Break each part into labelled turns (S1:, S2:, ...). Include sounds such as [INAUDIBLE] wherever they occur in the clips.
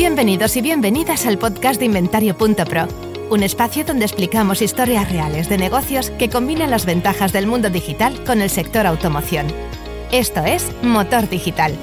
S1: Bienvenidos y bienvenidas al podcast de Inventario.pro, un espacio donde explicamos historias reales de negocios que combinan las ventajas del mundo digital con el sector automoción. Esto es Motor Digital.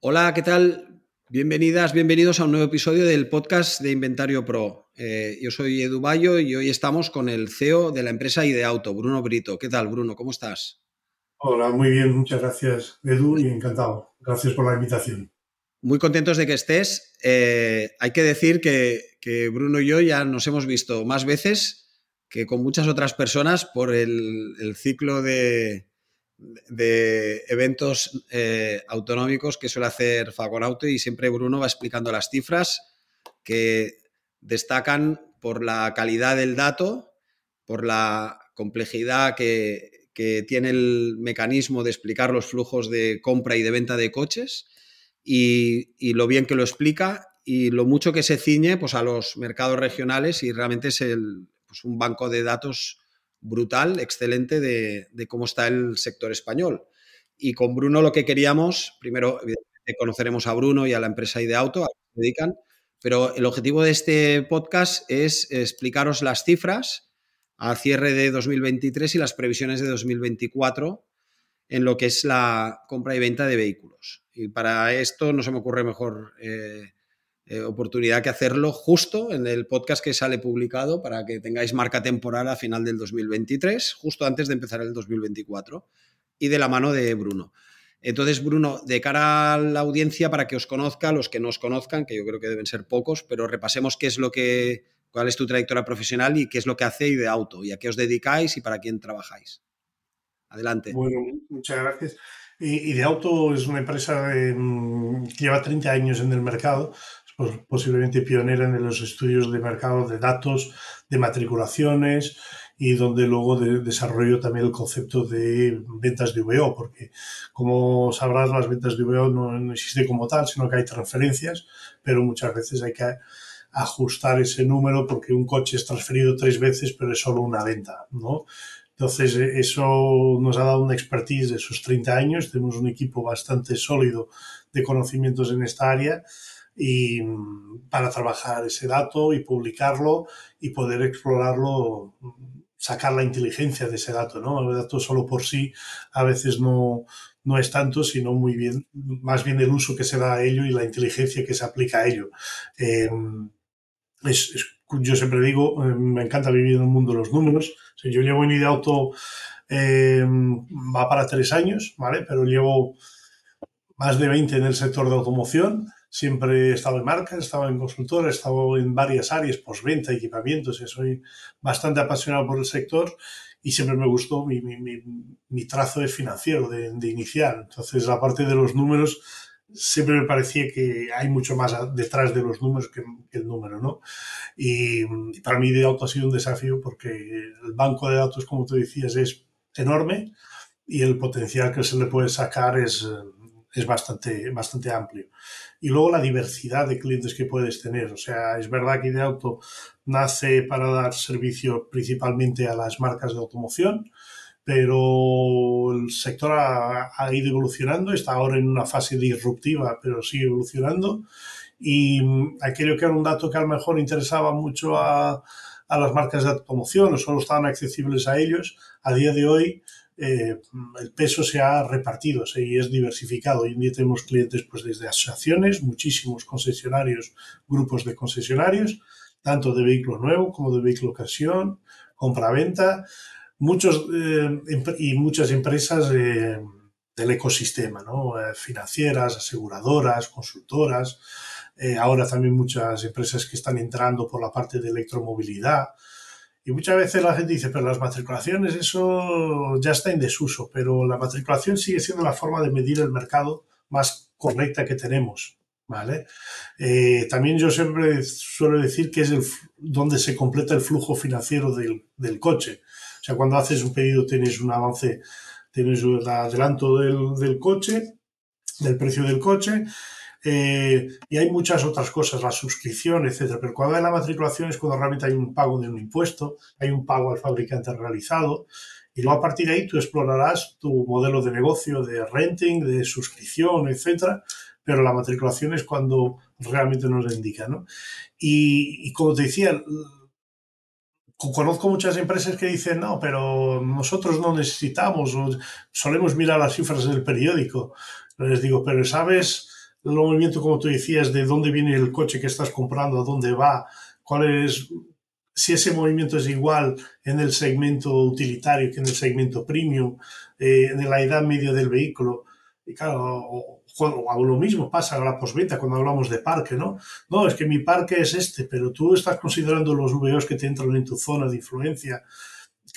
S2: Hola, ¿qué tal? Bienvenidas, bienvenidos a un nuevo episodio del podcast de Inventario Pro. Eh, yo soy Edu Bayo y hoy estamos con el CEO de la empresa Ideauto, Bruno Brito. ¿Qué tal, Bruno? ¿Cómo estás?
S3: Hola, muy bien, muchas gracias, Edu, y encantado. Gracias por la invitación.
S2: Muy contentos de que estés. Eh, hay que decir que, Bruno y yo ya nos hemos visto más veces que con muchas otras personas por el ciclo de, de eventos eh, autonómicos que suele hacer Fagonauto y siempre Bruno va explicando las cifras que destacan por la calidad del dato, por la complejidad que, tiene el mecanismo de explicar los flujos de compra y de venta de coches y, lo bien que lo explica y lo mucho que se ciñe pues, a los mercados regionales y realmente es pues, un banco de datos brutal, excelente de, cómo está el sector español. Y con Bruno lo que queríamos, primero, evidentemente, conoceremos a Bruno y a la empresa Ideauto, a que se dedican, pero el objetivo de este podcast es explicaros las cifras al cierre de 2023 y las previsiones de 2024 en lo que es la compra y venta de vehículos. Y para esto no se me ocurre mejor eh, eh, oportunidad que hacerlo justo en el podcast que sale publicado para que tengáis marca temporal a final del 2023, justo antes de empezar el 2024, y de la mano de Bruno. Entonces, Bruno, de cara a la audiencia, para que os conozca, los que no os conozcan, que yo creo que deben ser pocos, pero repasemos qué es lo que, cuál es tu trayectoria profesional y qué es lo que hace de Auto y a qué os dedicáis y para quién trabajáis. Adelante.
S3: Bueno, muchas gracias. Ideauto es una empresa mm, que lleva 30 años en el mercado posiblemente pionera en los estudios de mercado de datos, de matriculaciones y donde luego de, desarrollo también el concepto de ventas de VO, porque como sabrás las ventas de VO no, no existe como tal, sino que hay transferencias, pero muchas veces hay que ajustar ese número porque un coche es transferido tres veces, pero es solo una venta, ¿no? Entonces, eso nos ha dado una expertise de esos 30 años. Tenemos un equipo bastante sólido de conocimientos en esta área y para trabajar ese dato y publicarlo y poder explorarlo, sacar la inteligencia de ese dato, ¿no? El dato solo por sí a veces no, no es tanto, sino muy bien, más bien el uso que se da a ello y la inteligencia que se aplica a ello. Em, yo siempre digo, em, me encanta vivir en el mundo de los números. yo llevo en Ideauto, eh, va para tres años, ¿vale? Pero llevo más de 20 en el sector de automoción Siempre he estado en marca, he estado en consultor, he estado en varias áreas, postventa, equipamientos, soy bastante apasionado por el sector y siempre me gustó, mi, trazo es financiero, de, de, iniciar. Entonces, la parte de los números, siempre me parecía que hay mucho más detrás de los números que, el número, ¿no? Y, para mí de auto ha sido un desafío porque el banco de datos, como tú decías, es enorme y el potencial que se le puede sacar es, es bastante, bastante amplio y luego la diversidad de clientes que puedes tener. O sea, es verdad que Ideauto nace para dar servicio principalmente a las marcas de automoción, pero el sector ha, ido evolucionando, está ahora en una fase disruptiva, pero sigue evolucionando. Y aquello que era un dato que a lo mejor interesaba mucho a, a las marcas de automoción o solo estaban accesibles a ellos, a día de hoy eh, el peso se ha repartido y es diversificado. Hoy en día tenemos clientes pues, desde asociaciones, muchísimos concesionarios, grupos de concesionarios, tanto de vehículo nuevo como de vehículo ocasión, compra-venta, muchos eh, y muchas empresas eh, del ecosistema, ¿no? financieras, aseguradoras, consultoras, ahora también muchas empresas que están entrando por la parte de electromovilidad, y muchas veces la gente dice, pero las matriculaciones, eso ya está en desuso, pero la matriculación sigue siendo la forma de medir el mercado más correcta que tenemos. ¿vale? Eh, también yo siempre suelo decir que es el, donde se completa el flujo financiero del, del, coche. O sea, cuando haces un pedido tienes un avance, tienes un adelanto del, del coche, del precio del coche, Eh, y hay muchas otras cosas, la suscripción, etcétera. Pero cuando hay la matriculación es cuando realmente hay un pago de un impuesto, hay un pago al fabricante realizado. Y luego a partir de ahí tú explorarás tu modelo de negocio, de renting, de suscripción, etcétera. Pero la matriculación es cuando realmente nos indica, ¿no? Y, y como te decía, conozco muchas empresas que dicen, no, pero nosotros no necesitamos, solemos mirar las cifras del periódico. Les digo, pero ¿sabes el movimiento, como tú decías, de dónde viene el coche que estás comprando, a dónde va? ¿Cuál es, si ese movimiento es igual en el segmento utilitario que en el segmento premium, eh, en la edad media del vehículo? Y claro, o lo mismo pasa a la posventa cuando hablamos de parque, ¿no? No, es que mi parque es este, pero tú estás considerando los VOs que te entran en tu zona de influencia.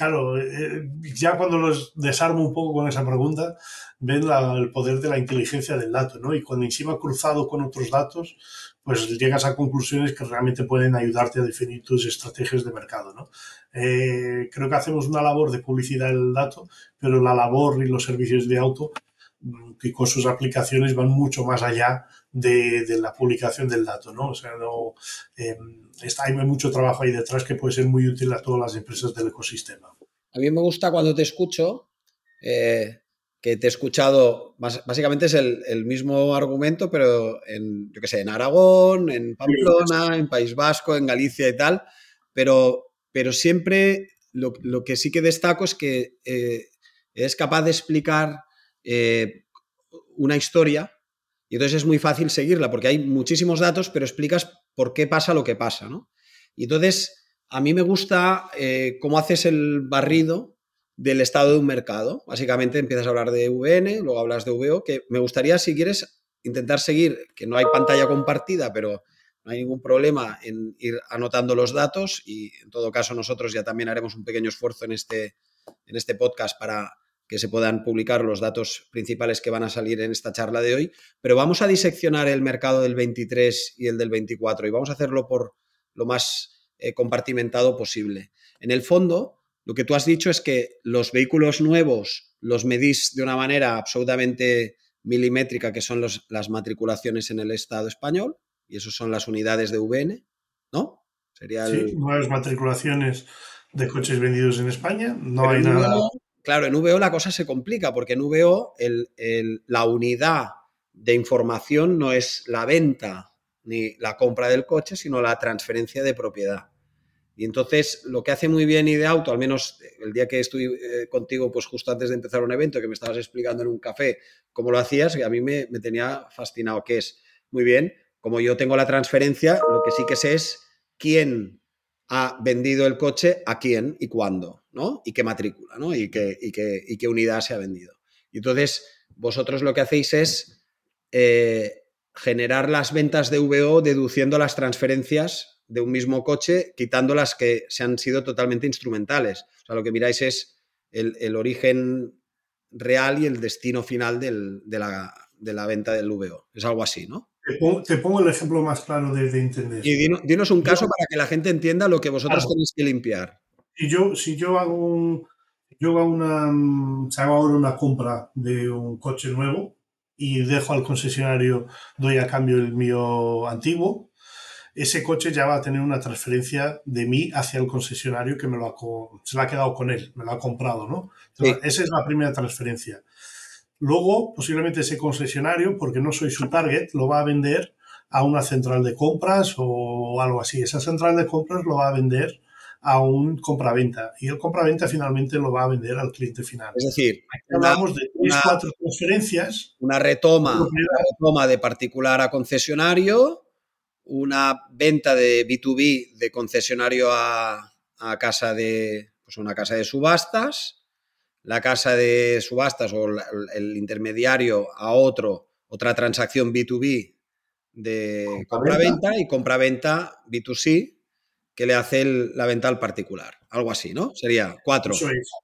S3: Claro, eh, ya cuando los desarmo un poco con esa pregunta, ven el poder de la inteligencia del dato, ¿no? Y cuando encima cruzado con otros datos, pues llegas a conclusiones que realmente pueden ayudarte a definir tus estrategias de mercado, ¿no? Eh, creo que hacemos una labor de publicidad del dato, pero la labor y los servicios de auto que con sus aplicaciones van mucho más allá de, la publicación del dato, ¿no? O sea, no, eh, está, hay mucho trabajo ahí detrás que puede ser muy útil a todas las empresas del ecosistema.
S2: A mí me gusta cuando te escucho, eh, que te he escuchado, básicamente es el, mismo argumento, pero en, yo qué sé, en Aragón, en Pamplona, en País Vasco, en Galicia y tal, pero, pero siempre lo, que sí que destaco es que eh, es capaz de explicar eh, una historia y entonces es muy fácil seguirla porque hay muchísimos datos, pero explicas por qué pasa lo que pasa, ¿no? Y entonces a mí me gusta eh, cómo haces el barrido del estado de un mercado. Básicamente empiezas a hablar de VN, luego hablas de VO, que me gustaría, si quieres, intentar seguir, que no hay pantalla compartida, pero no hay ningún problema en ir anotando los datos y en todo caso nosotros ya también haremos un pequeño esfuerzo en este, en este podcast para que se puedan publicar los datos principales que van a salir en esta charla de hoy, pero vamos a diseccionar el mercado del 23 y el del 24 y vamos a hacerlo por lo más eh, compartimentado posible. En el fondo, lo que tú has dicho es que los vehículos nuevos los medís de una manera absolutamente milimétrica, que son las matriculaciones en el Estado español, y eso son las unidades de VN, ¿no?
S3: Sería Sí, nuevas matriculaciones de coches vendidos en España, no hay nada.
S2: Claro, en VO la cosa se complica porque en VO la unidad de información no es la venta ni la compra del coche, sino la transferencia de propiedad. Y entonces lo que hace muy bien Ideauto, al menos el día que estuve eh, contigo, pues justo antes de empezar un evento, que me estabas explicando en un café cómo lo hacías, y a mí me, me tenía fascinado, que es, muy bien, como yo tengo la transferencia, lo que sí que sé es quién ha vendido el coche a quién y cuándo, ¿no? Y qué matrícula, ¿no? Y qué, unidad se ha vendido. Y entonces, vosotros lo que hacéis es eh, generar las ventas de VO deduciendo las transferencias de un mismo coche, quitando las que se han sido totalmente instrumentales. O sea, lo que miráis es el, origen real y el destino final de, la, de la venta del VO. Es algo así, ¿no?
S3: Te pongo, el ejemplo más claro de, entender.
S2: Y dinos, un caso para que la gente entienda lo que vosotros tenéis que limpiar.
S3: Si yo, si yo hago un, yo hago una, hago ahora una compra de un coche nuevo y dejo al concesionario, doy a cambio el mío antiguo, ese coche ya va a tener una transferencia de mí hacia el concesionario que me lo ha, se lo ha quedado con él, me lo ha comprado, ¿no? Esa es la primera transferencia. Luego, posiblemente ese concesionario, porque no soy su target, lo va a vender a una central de compras o algo así. Esa central de compras lo va a vender a un compraventa y el compraventa finalmente lo va a vender al cliente final.
S2: Es decir,
S3: hablamos de tres, cuatro transferencias.
S2: Una retoma, retoma de particular a concesionario, una venta de B2B de concesionario a, a casa de pues una casa de subastas la casa de subastas o el intermediario a otro, otra transacción B2B de compra-venta y compra-venta B2C que le hace la venta al particular. Algo así, ¿no? Sería cuatro.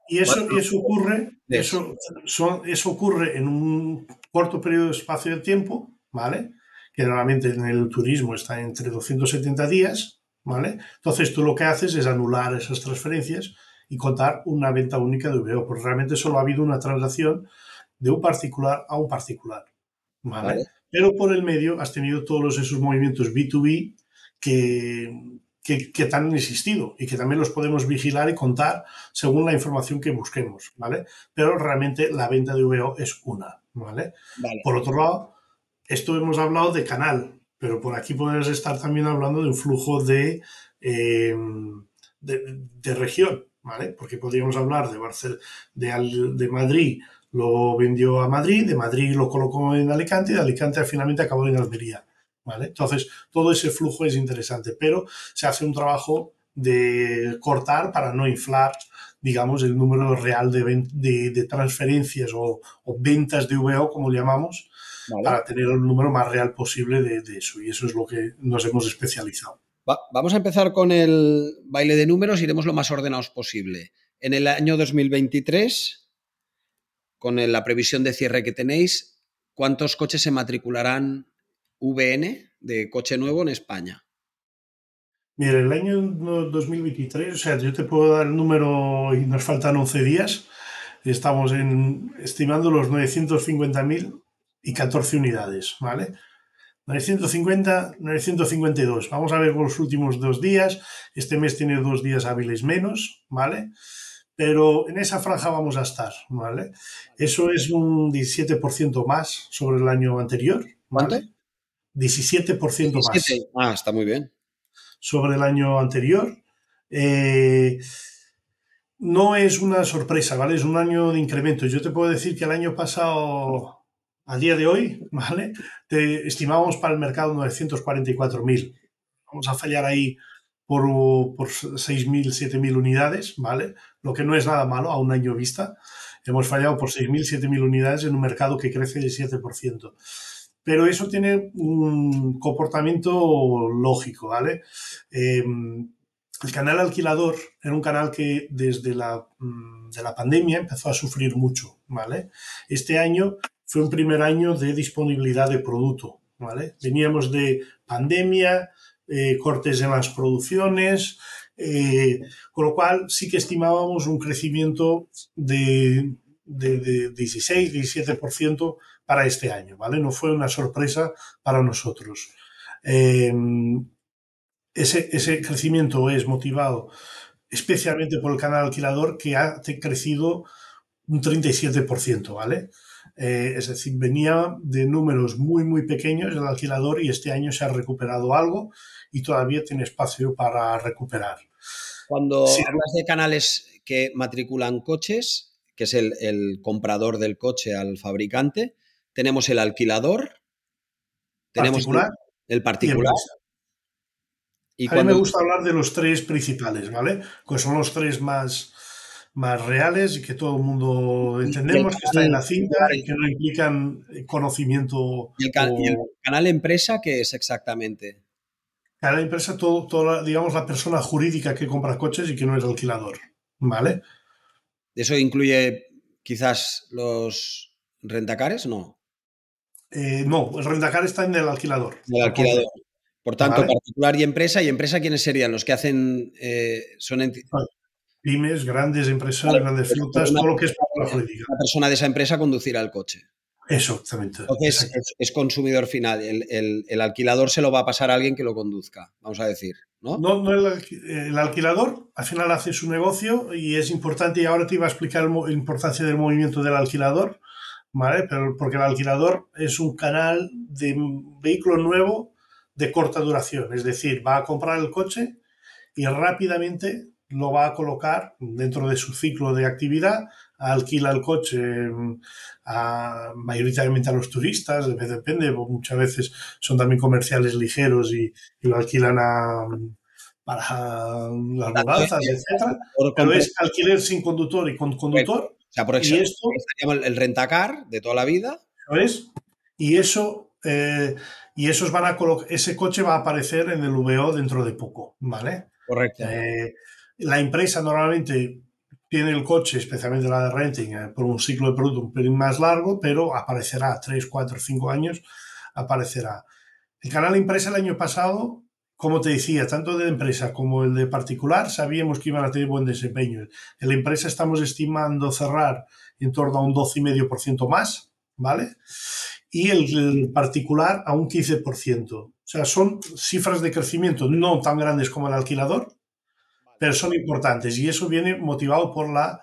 S3: Y eso, eso ocurre, eso, eso ocurre en un corto periodo de espacio de tiempo, ¿vale? Que normalmente en el turismo está entre 270 días, ¿vale? Entonces tú lo que haces es anular esas transferencias y contar una venta única de VO, porque realmente solo ha habido una transacción de un particular a un particular. ¿vale? Pero por el medio has tenido todos esos movimientos B2B que, que, que, han existido y que también los podemos vigilar y contar según la información que busquemos, ¿vale? Pero realmente la venta de VO es una, ¿vale? vale. Por otro lado, esto hemos hablado de canal, pero por aquí podemos estar también hablando de un flujo de, eh, de, de, región, ¿vale? Porque podríamos hablar de, Barcel de, de Madrid, lo vendió a Madrid, de Madrid lo colocó en Alicante y de Alicante finalmente acabó en Almería. ¿vale? Entonces, todo ese flujo es interesante, pero se hace un trabajo de cortar para no inflar, digamos, el número real de, de, de transferencias o, o, ventas de VO, como llamamos, vale. para tener el número más real posible de, de, eso. Y eso es lo que nos hemos especializado.
S2: Va, vamos a empezar con el baile de números, iremos lo más ordenados posible. En el año 2023, con la previsión de cierre que tenéis, ¿cuántos coches se matricularán VN de coche nuevo en España?
S3: Mira, el año 2023, o sea, yo te puedo dar el número y nos faltan 11 días. Estamos estimando los 950.000 y 14 unidades, ¿vale? 950, 952. Vamos a ver los últimos dos días. Este mes tiene dos días hábiles menos, ¿vale? Pero en esa franja vamos a estar, ¿vale? Eso es un 17% más sobre el año anterior.
S2: ¿Cuánto?
S3: 17%, 17 más.
S2: Ah, está muy bien.
S3: Sobre el año anterior. Eh, no es una sorpresa, ¿vale? Es un año de incremento. Yo te puedo decir que el año pasado, a día de hoy, ¿vale? Te estimábamos para el mercado 944.000. Vamos a fallar ahí por, por 6.000, 7.000 unidades, ¿vale? Lo que no es nada malo a un año vista. Hemos fallado por 6.000, 7.000 unidades en un mercado que crece de 7% pero eso tiene un comportamiento lógico, ¿vale? Eh, el canal alquilador era un canal que desde la, mm, de la pandemia empezó a sufrir mucho, ¿vale? Este año fue un primer año de disponibilidad de producto, ¿vale? Veníamos de pandemia, eh, cortes en las producciones, eh, con lo cual sí que estimábamos un crecimiento de, de, de 16, 17% para este año, ¿vale? No fue una sorpresa para nosotros. Eh, ese, ese, crecimiento es motivado especialmente por el canal alquilador que ha crecido un 37%, ¿vale? Eh, es decir, venía de números muy, muy pequeños el alquilador y este año se ha recuperado algo y todavía tiene espacio para recuperar.
S2: Cuando sí. hablas de canales que matriculan coches, que es el, el comprador del coche al fabricante, tenemos el alquilador, tenemos
S3: particular
S2: el, el particular.
S3: Y, y a cuando... mí me gusta hablar de los tres principales, ¿vale? Pues son los tres más, más reales y que todo el mundo entendemos el que está en la cinta y que no implican conocimiento.
S2: ¿Y el, can o... y el canal empresa qué es exactamente?
S3: Canal empresa, todo, todo, digamos, la persona jurídica que compra coches y que no es alquilador, ¿vale?
S2: ¿Eso incluye quizás los rentacares? No.
S3: Eh, no, el rentacar está en el alquilador.
S2: El alquilador. Por tanto, vale. particular y empresa. ¿Y empresa quiénes serían? Los que hacen. Eh, son ent...
S3: Pymes, grandes empresas, grandes frutas, todo lo que es
S2: para la jurídica. La persona de esa empresa conducirá el coche.
S3: Eso, exactamente.
S2: Entonces, es, es, consumidor final. El, el, el, alquilador se lo va a pasar a alguien que lo conduzca, vamos a decir. No,
S3: no, no el, el, alquilador al final hace su negocio y es importante, y ahora te iba a explicar la importancia del movimiento del alquilador ¿vale? Pero porque el alquilador es un canal de vehículo nuevo de corta duración, es decir, va a comprar el coche y rápidamente lo va a colocar dentro de su ciclo de actividad, alquila el coche a, mayoritariamente a los turistas, depende, muchas veces son también comerciales ligeros y, y lo alquilan a, para las mudanzas, etc. Pero es alquiler sin conductor y con conductor
S2: o sea, por ejemplo, y esto, el rentacar de toda la vida.
S3: ¿Sabes? Y eso, eh, y esos van a ese coche va a aparecer en el VO dentro de poco, ¿vale?
S2: Correcto.
S3: Eh, la empresa normalmente tiene el coche, especialmente la de renting, eh, por un ciclo de producto un pelín más largo, pero aparecerá 3, 4, 5 años, aparecerá. El canal empresa el año pasado como te decía, tanto de empresa como el de particular, sabíamos que iban a tener buen desempeño. En la empresa estamos estimando cerrar en torno a un 12,5% más, ¿vale? y el, particular a un 15%. O sea, son cifras de crecimiento no tan grandes como el alquilador, pero son importantes y eso viene motivado por la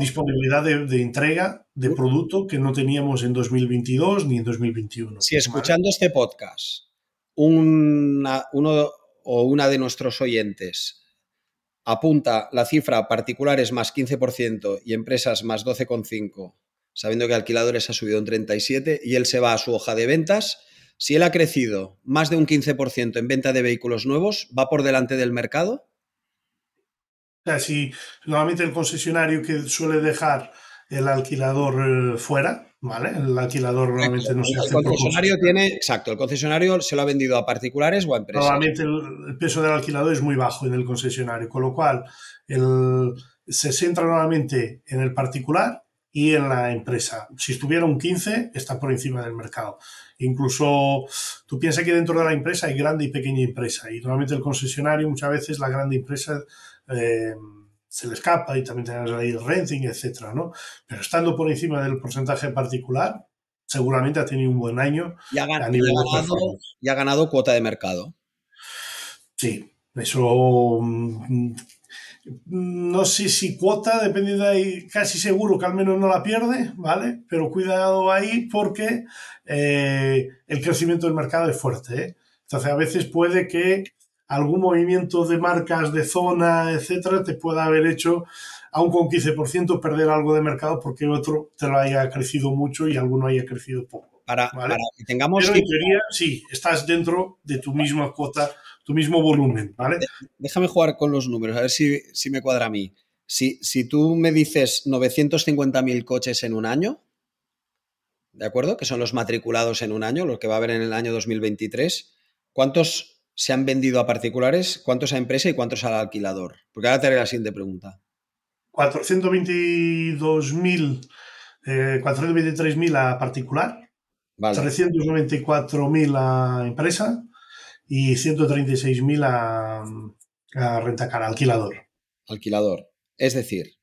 S3: disponibilidad de, entrega de producto que no teníamos en 2022 ni en 2021.
S2: Si escuchando este podcast, uno o una de nuestros oyentes apunta la cifra particulares más 15% y empresas más 12,5%, sabiendo que alquiladores ha subido un 37% y él se va a su hoja de ventas, si él ha crecido más de un 15% en venta de vehículos nuevos, ¿va por delante del mercado?
S3: O sea, si normalmente el concesionario que suele dejar el alquilador eh, fuera, ¿vale? El alquilador normalmente no se
S2: hace. El concesionario tiene, exacto, el concesionario se lo ha vendido a particulares o a empresas.
S3: Normalmente el, peso del alquilador es muy bajo en el concesionario, con lo cual se centra normalmente en el particular y en la empresa. Si estuviera un 15, está por encima del mercado. Incluso tú piensas que dentro de la empresa hay grande y pequeña empresa y normalmente el concesionario muchas veces la grande empresa eh, se le escapa y también tenemos ahí el renting, etcétera, ¿no? Pero estando por encima del porcentaje particular, seguramente ha tenido un buen año
S2: y ha, ganado, y ha ganado cuota de mercado.
S3: Sí, eso mm, no sé si cuota, depende de ahí, casi seguro que al menos no la pierde, ¿vale? Pero cuidado ahí porque eh, el crecimiento del mercado es fuerte, ¿eh? Entonces a veces puede que algún movimiento de marcas de zona, etcétera, te pueda haber hecho, aún con 15%, perder algo de mercado porque otro te lo haya crecido mucho y alguno haya crecido poco.
S2: Para, que tengamos.
S3: Pero en teoría, sí, estás dentro de tu misma cuota, tu mismo volumen, ¿vale?
S2: Déjame jugar con los números, a ver si, si me cuadra a mí. Si, si tú me dices 950.000 coches en un año, ¿de acuerdo? Que son los matriculados en un año, los que va a haber en el año 2023, ¿cuántos se han vendido a particulares, cuántos a empresa y cuántos al alquilador? Porque ahora te haré la siguiente pregunta.
S3: 422.000, eh, 423.000 a particular, 394.000 a empresa y 136.000 a, a rentacar, alquilador.
S2: Alquilador. Es decir,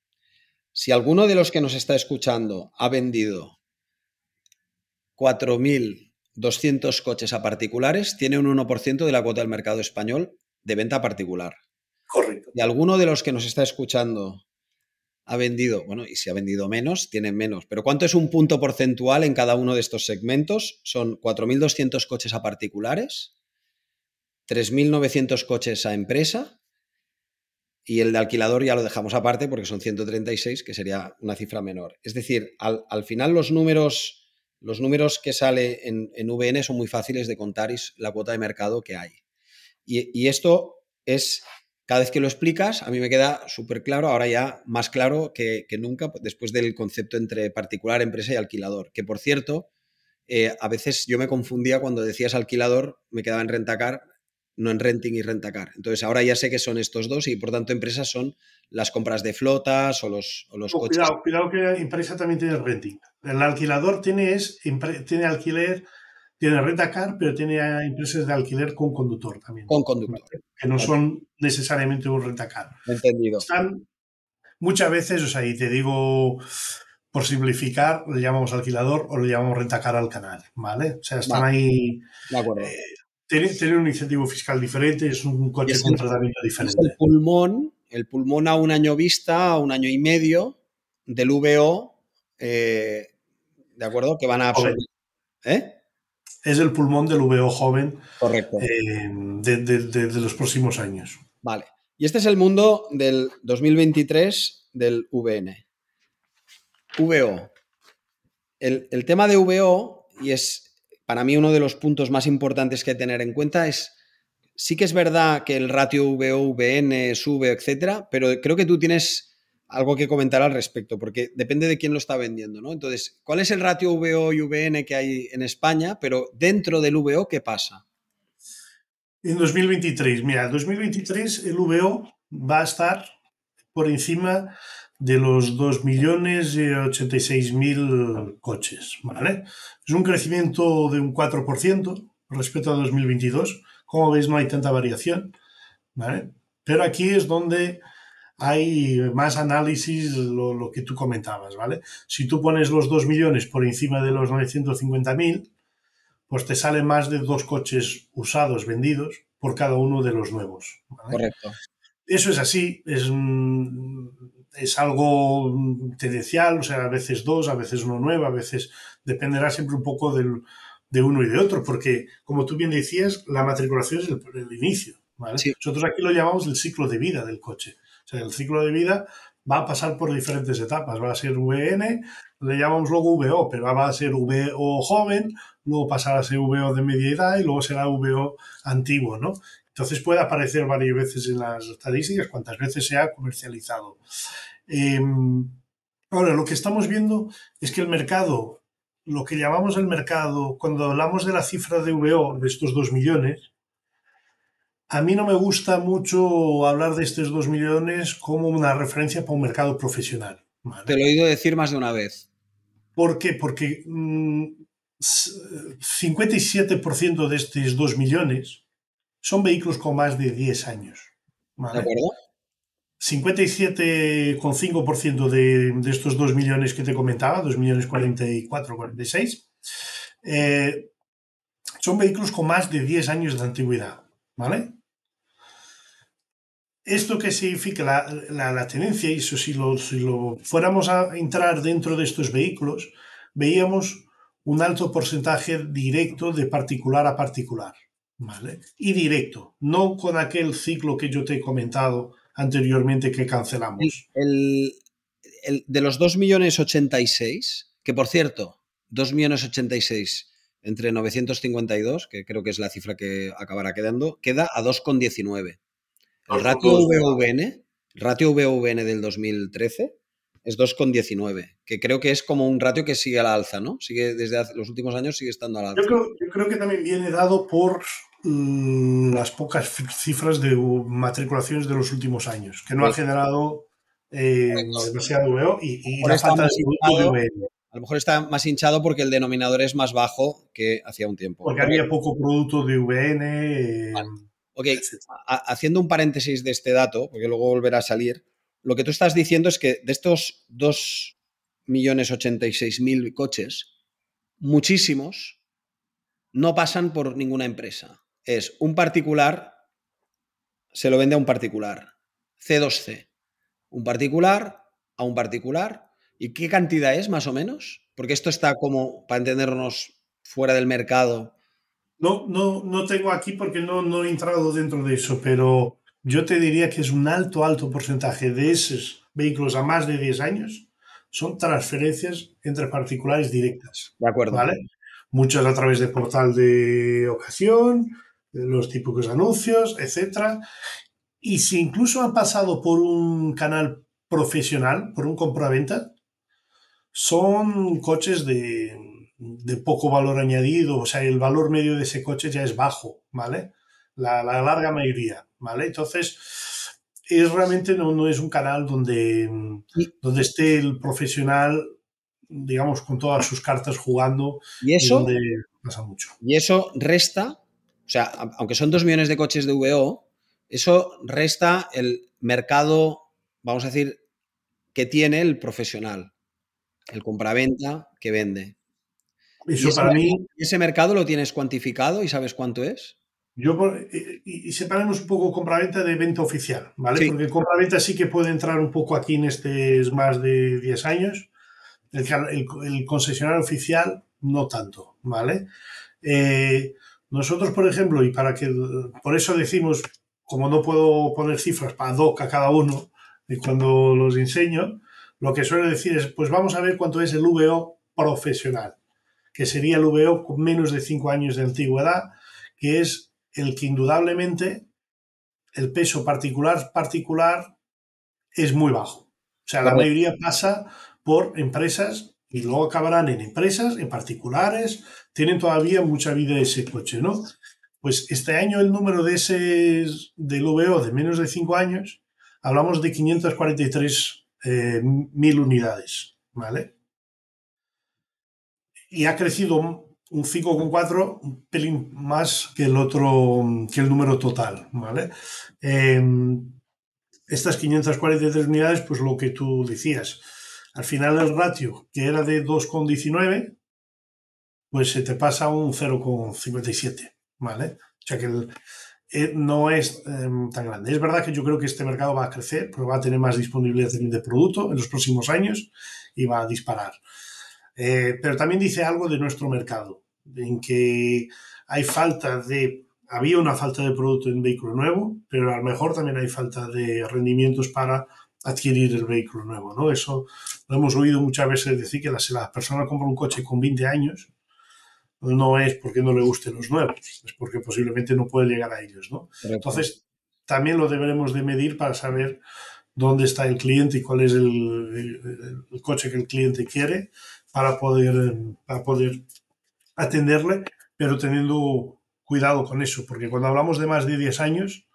S2: si alguno de los que nos está escuchando ha vendido 4.000 200 coches a particulares, tiene un 1% de la cuota del mercado español de venta particular.
S3: Correcto.
S2: Y alguno de los que nos está escuchando ha vendido, bueno, y si ha vendido menos, tienen menos. Pero ¿cuánto es un punto porcentual en cada uno de estos segmentos? Son 4.200 coches a particulares, 3.900 coches a empresa y el de alquilador ya lo dejamos aparte porque son 136, que sería una cifra menor. Es decir, al, al final los números los números que sale en, VN son muy fáciles de contar y la cuota de mercado que hay. Y, esto es, cada vez que lo explicas, a mí me queda súper claro, ahora ya más claro que, nunca, después del concepto entre particular, empresa y alquilador. Que por cierto, eh, a veces yo me confundía cuando decías alquilador, me quedaba en rentacar, no en renting y rentacar. Entonces ahora ya sé que son estos dos y por tanto empresas son las compras de flotas o los, los coches.
S3: Cuidado, cuidado que la empresa también tiene renting. El alquilador tiene, es, tiene alquiler, tiene rentacar, pero tiene empresas de alquiler con conductor también.
S2: Con conductor.
S3: Que no son necesariamente un rentacar.
S2: Entendido.
S3: Están muchas veces, o sea, y te digo, por simplificar, le llamamos alquilador o le llamamos rentacar al canal, ¿vale? O sea, están ahí.
S2: De acuerdo.
S3: Eh, tienen, un incentivo fiscal diferente, es un coche con tratamiento diferente.
S2: el pulmón el pulmón a un año vista, a un año y medio del VO, eh, ¿de acuerdo? Que van a absorber. ¿Eh?
S3: Es el pulmón del VO joven.
S2: Correcto.
S3: Eh, de, los próximos años.
S2: Vale. Y este es el mundo del 2023 del VN. VO. El, el tema de VO, y es para mí uno de los puntos más importantes que tener en cuenta, es sí que es verdad que el ratio VO-VN sube, etcétera, pero creo que tú tienes algo que comentar al respecto, porque depende de quién lo está vendiendo, ¿no? Entonces, ¿cuál es el ratio VO y VN que hay en España? Pero dentro del VO, ¿qué pasa?
S3: En 2023, mira, en 2023 el VO va a estar por encima de los 2.086.000 coches, ¿vale? Es un crecimiento de un 4% respecto a 2022 como veis, no hay tanta variación, ¿vale? Pero aquí es donde hay más análisis, lo, que tú comentabas, ¿vale? Si tú pones los 2 millones por encima de los 950.000, pues te salen más de dos coches usados vendidos por cada uno de los nuevos. ¿vale?
S2: Correcto.
S3: Eso es así, es, es algo tendencial, o sea, a veces dos, a veces uno nuevo, a veces dependerá siempre un poco del, de uno y de otro, porque como tú bien decías, la matriculación es el, el inicio. ¿vale? Sí. Nosotros aquí lo llamamos el ciclo de vida del coche. O sea, el ciclo de vida va a pasar por diferentes etapas. Va a ser VN, le llamamos luego VO, pero va a ser VO joven, luego pasará a ser VO de media edad y luego será VO antiguo, ¿no? Entonces puede aparecer varias veces en las estadísticas, cuantas veces se ha comercializado. Eh, ahora, lo que estamos viendo es que el mercado, lo que llamamos el mercado, cuando hablamos de la cifra de VO, de estos 2 millones, a mí no me gusta mucho hablar de estos 2 millones como una referencia para un mercado profesional.
S2: ¿vale? Te lo he oído decir más de una vez.
S3: ¿Por qué? Porque mmm, 57% de estos 2 millones son vehículos con más de 10 años.
S2: ¿vale? ¿De acuerdo?
S3: 57,5% de, de, estos 2 millones que te comentaba, 2 millones 44, 46, eh, son vehículos con más de 10 años de antigüedad. ¿Vale? ¿Esto qué significa? La, la, la tendencia, y eso si lo, si lo fuéramos a entrar dentro de estos vehículos, veíamos un alto porcentaje directo de particular a particular. ¿Vale? Y directo, no con aquel ciclo que yo te he comentado anteriormente que cancelamos.
S2: El, el de los 2.086.000, que por cierto, 2.086.000 entre 952, que creo que es la cifra que acabará quedando, queda a 2,19. El ratio VVN, ratio VVN del 2013 es 2,19, que creo que es como un ratio que sigue a la alza, ¿no? Sigue desde los últimos años sigue estando a la alza.
S3: Yo creo, yo creo que también viene dado por las pocas cifras de matrículaciones de los últimos años, que no pues, ha generado eh, demasiado VO y, y la falta de VN.
S2: A lo mejor está más hinchado porque el denominador es más bajo que hacía un tiempo.
S3: Porque había poco producto de VN. Eh,
S2: vale. Ok, haciendo un paréntesis de este dato, porque luego volverá a salir, lo que tú estás diciendo es que de estos 2.086.000 coches, muchísimos no pasan por ninguna empresa. Es un particular, se lo vende a un particular. C2C. Un particular a un particular. ¿Y qué cantidad es más o menos? Porque esto está como, para entendernos, fuera del mercado.
S3: No, no, no tengo aquí porque no, no he entrado dentro de eso, pero yo te diría que es un alto, alto porcentaje de esos vehículos a más de 10 años son transferencias entre particulares directas.
S2: De acuerdo.
S3: ¿Vale? Muchas a través de portal de ocasión, los típicos anuncios, etc. Y si incluso han pasado por un canal profesional, por un compraventa, son coches de, de, poco valor añadido, o sea, el valor medio de ese coche ya es bajo, ¿vale? La, la larga mayoría, ¿vale? Entonces, es realmente no, no es un canal donde, donde esté el profesional, digamos, con todas sus cartas jugando.
S2: Y eso,
S3: y donde pasa mucho.
S2: Y eso resta, o sea, aunque son dos millones de coches de VO, eso resta el mercado, vamos a decir, que tiene el profesional, el compraventa que vende.
S3: Eso para mí.
S2: ¿Ese mercado lo tienes cuantificado y sabes cuánto es?
S3: Yo, y, y separemos un poco compraventa de venta oficial, ¿vale? Sí. Porque compraventa sí que puede entrar un poco aquí en estos más de 10 años. El, el, el concesionario oficial, no tanto, ¿vale? Eh, nosotros, por ejemplo, y para que, por eso decimos, como no puedo poner cifras para doc a cada uno, y cuando los enseño, lo que suelo decir es, pues vamos a ver cuánto es el VO profesional, que sería el VO con menos de 5 años de antigüedad, que es el que indudablemente el peso particular particular es muy bajo. O sea, la mayoría pasa por empresas y luego acabarán en empresas, en particulares, tienen todavía mucha vida ese coche, ¿no? Pues este año el número de ese del VO de menos de 5 años, hablamos de 543 eh, mil unidades, ¿vale? Y ha crecido un 5,4, un pelín más que el otro, que el número total, ¿vale? Eh, estas 543 unidades, pues lo que tú decías, al final el ratio, que era de 2,19, pues se te pasa a un 0,57, ¿vale? O sea que eh, no es em, tan grande. Es verdad que yo creo que este mercado va a crecer, porque va a tener más disponibilidad de producto en los próximos años y va a disparar. Eh, pero también dice algo de nuestro mercado, en que hay falta de, había una falta de producto en vehículo nuevo, pero a lo mejor también hay falta de rendimientos para adquirir el vehículo nuevo, ¿no? Eso lo hemos oído muchas veces decir que las, las personas compran un coche con 20 años no es porque no le gusten los nuevos, es porque posiblemente no puede llegar a ellos, ¿no? Entonces, también lo deberemos de medir para saber dónde está el cliente y cuál es el, coche que el cliente quiere para poder, para poder atenderle, pero teniendo cuidado con eso, porque cuando hablamos de más de 10 años,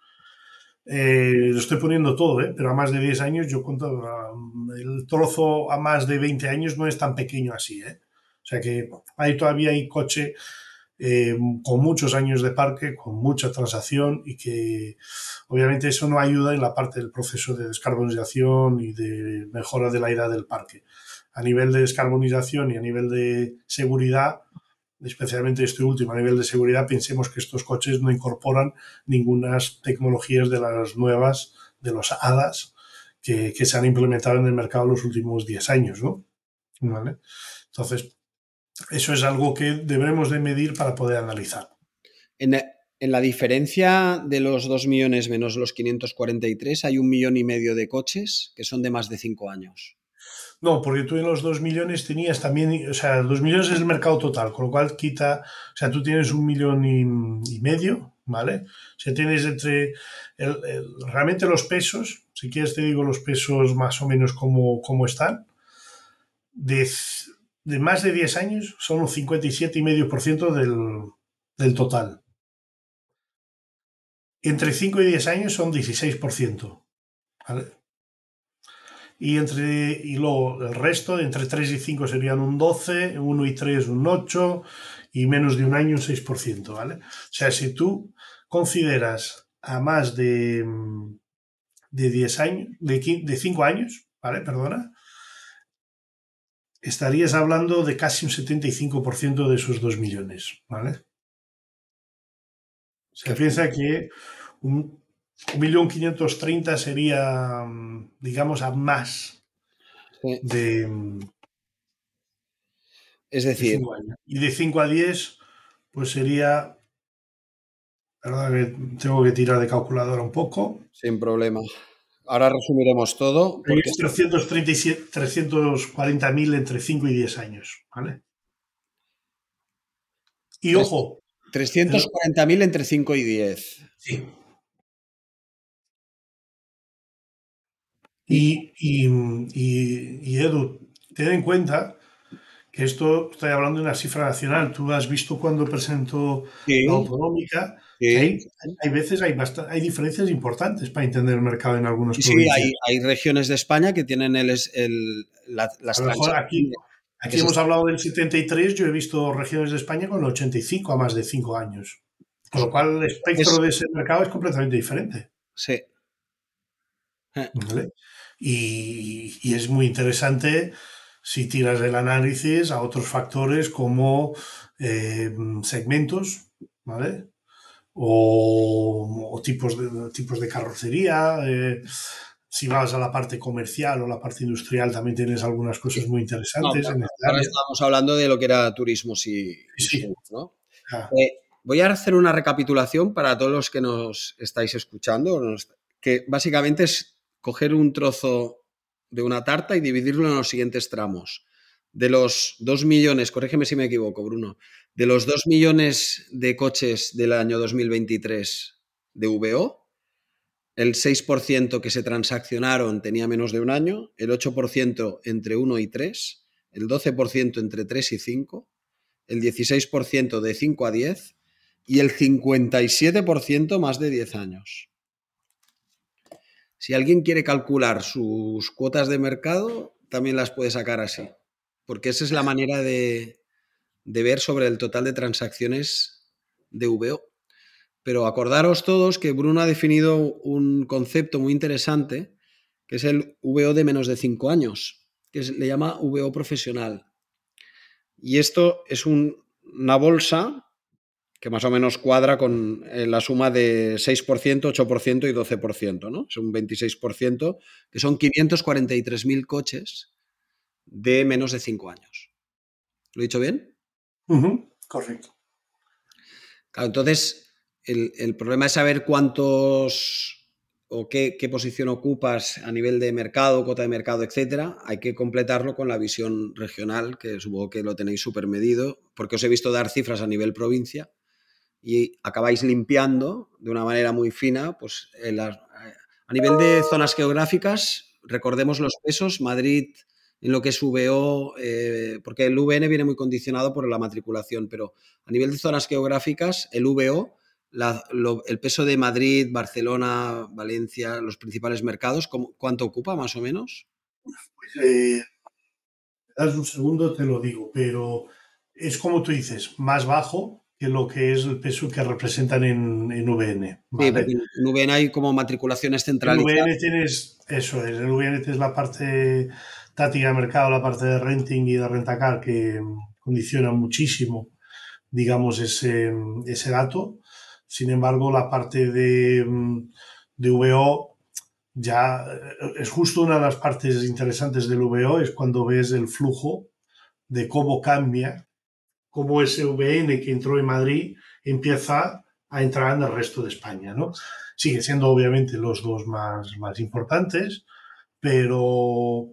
S3: eh, lo estoy poniendo todo, ¿eh? pero a más de 10 años yo cuento, el trozo a más de 20 años no es tan pequeño así, ¿eh? O sea que ahí todavía hay coche eh, con muchos años de parque, con mucha transacción y que obviamente eso no ayuda en la parte del proceso de descarbonización y de mejora de la edad del parque. A nivel de descarbonización y a nivel de seguridad, especialmente este último, a nivel de seguridad, pensemos que estos coches no incorporan ninguna tecnologías de las nuevas, de los HADAS, que, que se han implementado en el mercado en los últimos 10 años, ¿no? ¿Vale? Entonces, eso es algo que deberemos de medir para poder analizar.
S2: En, la diferencia de los 2 millones menos los 543 hay un millón y medio de coches que son de más de 5 años.
S3: No, porque tú en los 2 millones tenías también, o sea, 2 millones es el mercado total, con lo cual quita, o sea, tú tienes un millón y, medio, ¿vale? O sea, tienes entre, realmente los pesos, si quieres te digo los pesos más o menos como, como están, de de más de 10 años son un 57,5% del, del total. Entre 5 y 10 años son 16%. ¿vale? Y, entre, y luego el resto, entre 3 y 5 serían un 12, 1 y 3 un 8 y menos de un año un 6%. ¿vale? O sea, si tú consideras a más de, de 10 años, de, de 5 años, ¿vale? Perdona, estarías hablando de casi un 75% de esos 2 millones, ¿vale? Se piensa que un, 1.530.000 sería, digamos, a más de...
S2: Es decir...
S3: y de 5 a 10, pues sería... Perdón, tengo que tirar de calculadora un poco.
S2: Sin problema. Ahora resumiremos todo.
S3: Porque... 340.000 entre 5 y 10 años, ¿vale? Y ojo.
S2: 340.000 entre 5 y 10.
S3: Sí. Y, y, y, Edu, ten en cuenta que esto, estoy hablando de una cifra nacional. Tú has visto cuando presentó la autonómica hay, veces hay, hay diferencias importantes para entender el mercado en algunos
S2: sí, Sí, hay, regiones de España que tienen el, el las
S3: Aquí, aquí hemos hablado del 73, yo he visto regiones de España con el 85 a más de 5 años. Con lo cual el espectro de ese mercado es completamente diferente.
S2: Sí.
S3: Y, y, es muy interesante si tiras el análisis a otros factores como eh, segmentos, ¿vale? o, tipos, de, tipos de carrocería. Eh, si vas a la parte comercial o la parte industrial, también tienes algunas cosas muy interesantes.
S2: ahora estamos hablando de lo que era turismo, sí. ¿no? Ah. Eh, voy a hacer una recapitulación para todos los que nos estáis escuchando, que básicamente es coger un trozo de una tarta y dividirlo en los siguientes tramos. De los 2 millones, corrígeme si me equivoco, Bruno, de los 2 millones de coches del año 2023 de VO, el 6% que se transaccionaron tenía menos de un año, el 8% entre 1 y 3, el 12% entre 3 y 5, el 16% de 5 a 10 y el 57% más de 10 años. Si alguien quiere calcular sus cuotas de mercado, también las puede sacar así, porque esa es la manera de, de ver sobre el total de transacciones de VO. Pero acordaros todos que Bruno ha definido un concepto muy interesante, que es el VO de menos de 5 años, que le llama VO profesional. Y esto es un, una bolsa que más o menos cuadra con eh, la suma de 6%, 8% y 12%, ¿no? Es un 26%, que son 543.000 coches de menos de 5 años. ¿Lo he dicho bien?
S3: Correcto.
S2: entonces, el, el, problema es saber cuántos o qué, qué, posición ocupas a nivel de mercado, cuota de mercado, etcétera. Hay que completarlo con la visión regional, que supongo que lo tenéis súper medido, porque os he visto dar cifras a nivel provincia y acabáis limpiando de una manera muy fina, pues a nivel de zonas geográficas, recordemos los pesos, Madrid en lo que es VO, eh, porque el VN viene muy condicionado por la matriculación, pero a nivel de zonas geográficas, el VO, el peso de Madrid, Barcelona, Valencia, los principales mercados, ¿cuánto ocupa más o menos?
S3: Pues, eh, das un segundo, te lo digo, pero es como tú dices, más bajo, que lo que es el peso que representan en, en VN.
S2: ¿vale? Sí, en VN hay como matriculaciones centralizadas.
S3: En VN tienes, eso es, en VN tienes la parte táctica de mercado, la parte de renting y de rentacar que condiciona muchísimo, digamos, ese, ese dato. Sin embargo, la parte de, de VO ya es justo una de las partes interesantes del VO, es cuando ves el flujo de cómo cambia como ese VN que entró en Madrid empieza a entrar en el resto de España, ¿no? Sigue siendo obviamente los dos más, más importantes, pero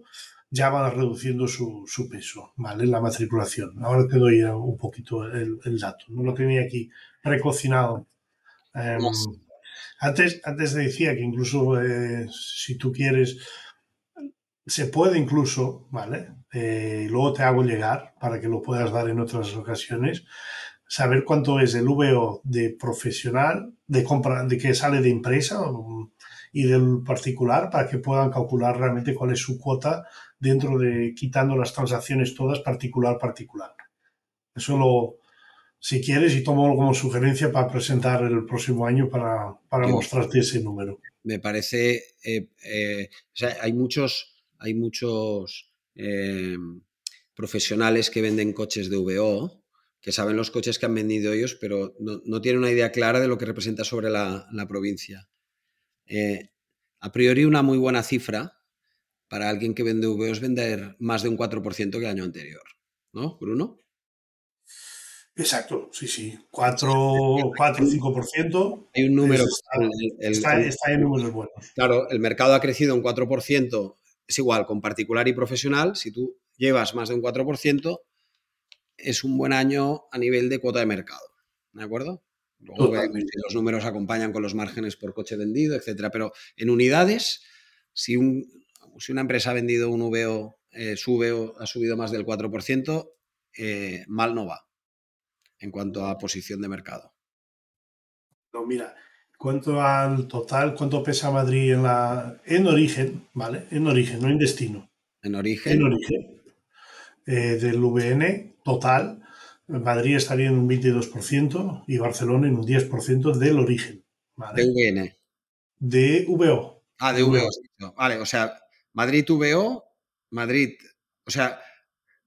S3: ya van reduciendo su, su, peso, ¿vale? La matriculación. Ahora te doy un poquito el, el dato. No lo tenía aquí precocinado. Eh, antes, antes decía que incluso eh, si tú quieres se puede incluso, ¿vale? Eh, luego te hago llegar para que lo puedas dar en otras ocasiones, saber cuánto es el VO de profesional, de compra, de que sale de empresa y del particular para que puedan calcular realmente cuál es su cuota dentro de quitando las transacciones todas particular particular. Eso lo, si quieres, y tomo como sugerencia para presentar el próximo año para, para mostrarte ese número.
S2: Me parece, eh, eh, o sea, hay muchos hay muchos eh, profesionales que venden coches de VO, que saben los coches que han vendido ellos, pero no, tienen una idea clara de lo que representa sobre la, provincia. Eh, a priori, una muy buena cifra para alguien que vende VO es vender más de un 4% que el año anterior. ¿No, Bruno?
S3: Exacto, sí, sí. 4 o 5%.
S2: Hay un número.
S3: Está, está, en números buenos.
S2: Claro, el mercado ha crecido un 4% es igual, con particular y profesional, si tú llevas más de un 4%, es un buen año a nivel de cuota de mercado. ¿De acuerdo? Luego los números acompañan con los márgenes por coche vendido, etcétera. Pero en unidades, si, si una empresa ha vendido un VO, eh, sube o ha subido más del 4%, eh, mal no va en cuanto a posición de mercado.
S3: No, mira, cuánto al total, cuánto pesa Madrid en la en origen, ¿vale? En origen, no en destino.
S2: En origen.
S3: En origen. Eh, del VN total, Madrid estaría en un 22% y Barcelona en un 10% del origen.
S2: ¿vale? De VN.
S3: De VO.
S2: Ah, de VO. Vale, o sea, Madrid VO, Madrid, o sea,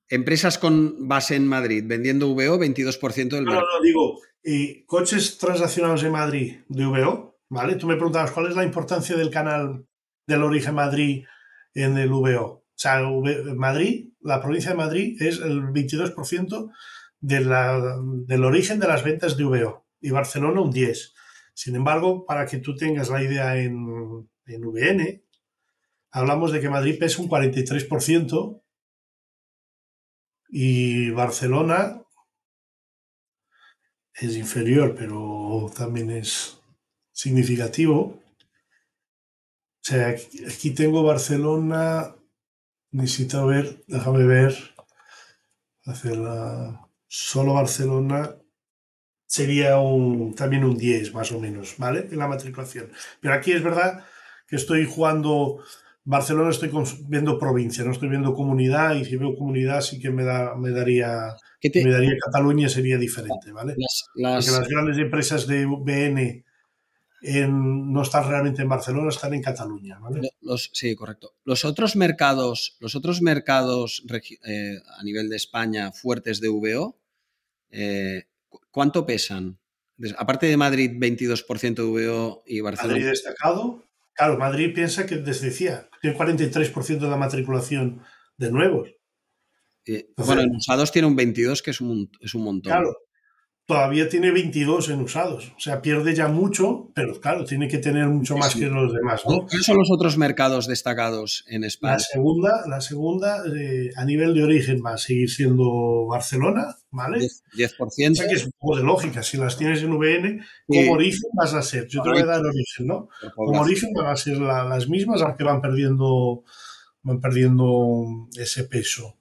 S2: empresas con base en Madrid vendiendo VO, 22% del
S3: mercado. No, no, digo, y coches transaccionados en Madrid de VO, ¿vale? Tú me preguntabas cuál es la importancia del canal del origen Madrid en el VO. O sea, Madrid, la provincia de Madrid es el 22% de la, del origen de las ventas de VO y Barcelona un 10%. Sin embargo, para que tú tengas la idea en, en VN, hablamos de que Madrid pesa un 43% y Barcelona es inferior, pero también es significativo. O sea, aquí, tengo Barcelona, necesito ver, déjame ver, hacerla, solo Barcelona sería un, también un 10 más o menos, ¿vale? En la matriculación. Pero aquí es verdad que estoy jugando Barcelona, estoy viendo provincia, no estoy viendo comunidad y si veo comunidad sí que me, da, me daría me daría Cataluña sería diferente, ¿vale? Las, Porque las grandes empresas de BN no están realmente en Barcelona, están en Cataluña, ¿vale?
S2: Los, sí, correcto. Los otros mercados, los otros mercados eh, a nivel de España fuertes de VO, eh, ¿cuánto pesan? Aparte de Madrid, 22% de VO y Barcelona.
S3: Madrid destacado. Claro, Madrid piensa que, les decía, tiene 43% de la matriculación de nuevos.
S2: bueno, en usados tiene un 22, que es un, es un montón.
S3: Claro, todavía tiene 22 en usados. O sea, pierde ya mucho, pero claro, tiene que tener mucho más que los demás. ¿no?
S2: ¿Cuáles son los otros mercados destacados en España?
S3: La segunda, la segunda eh, a nivel de origen va a seguir siendo Barcelona, ¿vale?
S2: 10%.
S3: O sea que es un poco de lógica. Si las tienes en VN, como origen vas a ser. Yo te voy a dar origen, ¿no? Como origen van a ser las mismas, aunque van perdiendo, van perdiendo ese peso.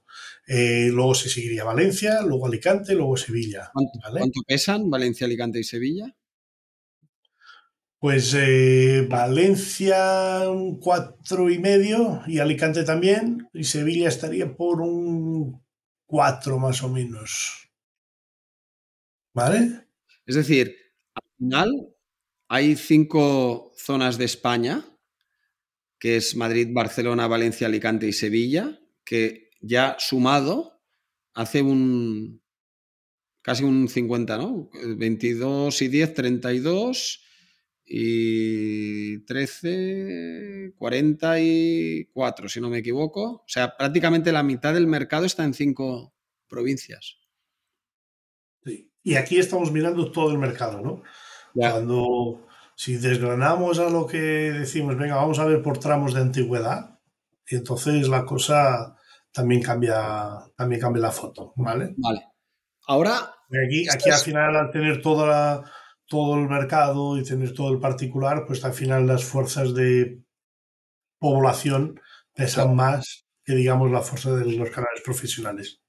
S3: Eh, luego se seguiría Valencia, luego Alicante, luego Sevilla.
S2: ¿Cuánto, pesan Valencia, Alicante y Sevilla?
S3: Pues eh, Valencia un cuatro y medio y Alicante también y Sevilla estaría por un cuatro más o menos. ¿Vale?
S2: Es decir, al final hay cinco zonas de España, que es Madrid, Barcelona, Valencia, Alicante y Sevilla, que ya sumado hace un casi un 50, ¿no? 22 y 10, 32 y 13, 44, si no me equivoco. O sea, prácticamente la mitad del mercado está en cinco provincias.
S3: Sí. Y aquí estamos mirando todo el mercado, ¿no? Cuando, si desgranamos a lo que decimos, venga, vamos a ver por tramos de antigüedad, y entonces la cosa también cambia, también cambia la foto, ¿vale?
S2: Vale. Ahora...
S3: Aquí, aquí al final, al tener toda todo el mercado y tener todo el particular, pues al final las fuerzas de población pesan más que, digamos, la fuerza de los canales profesionales.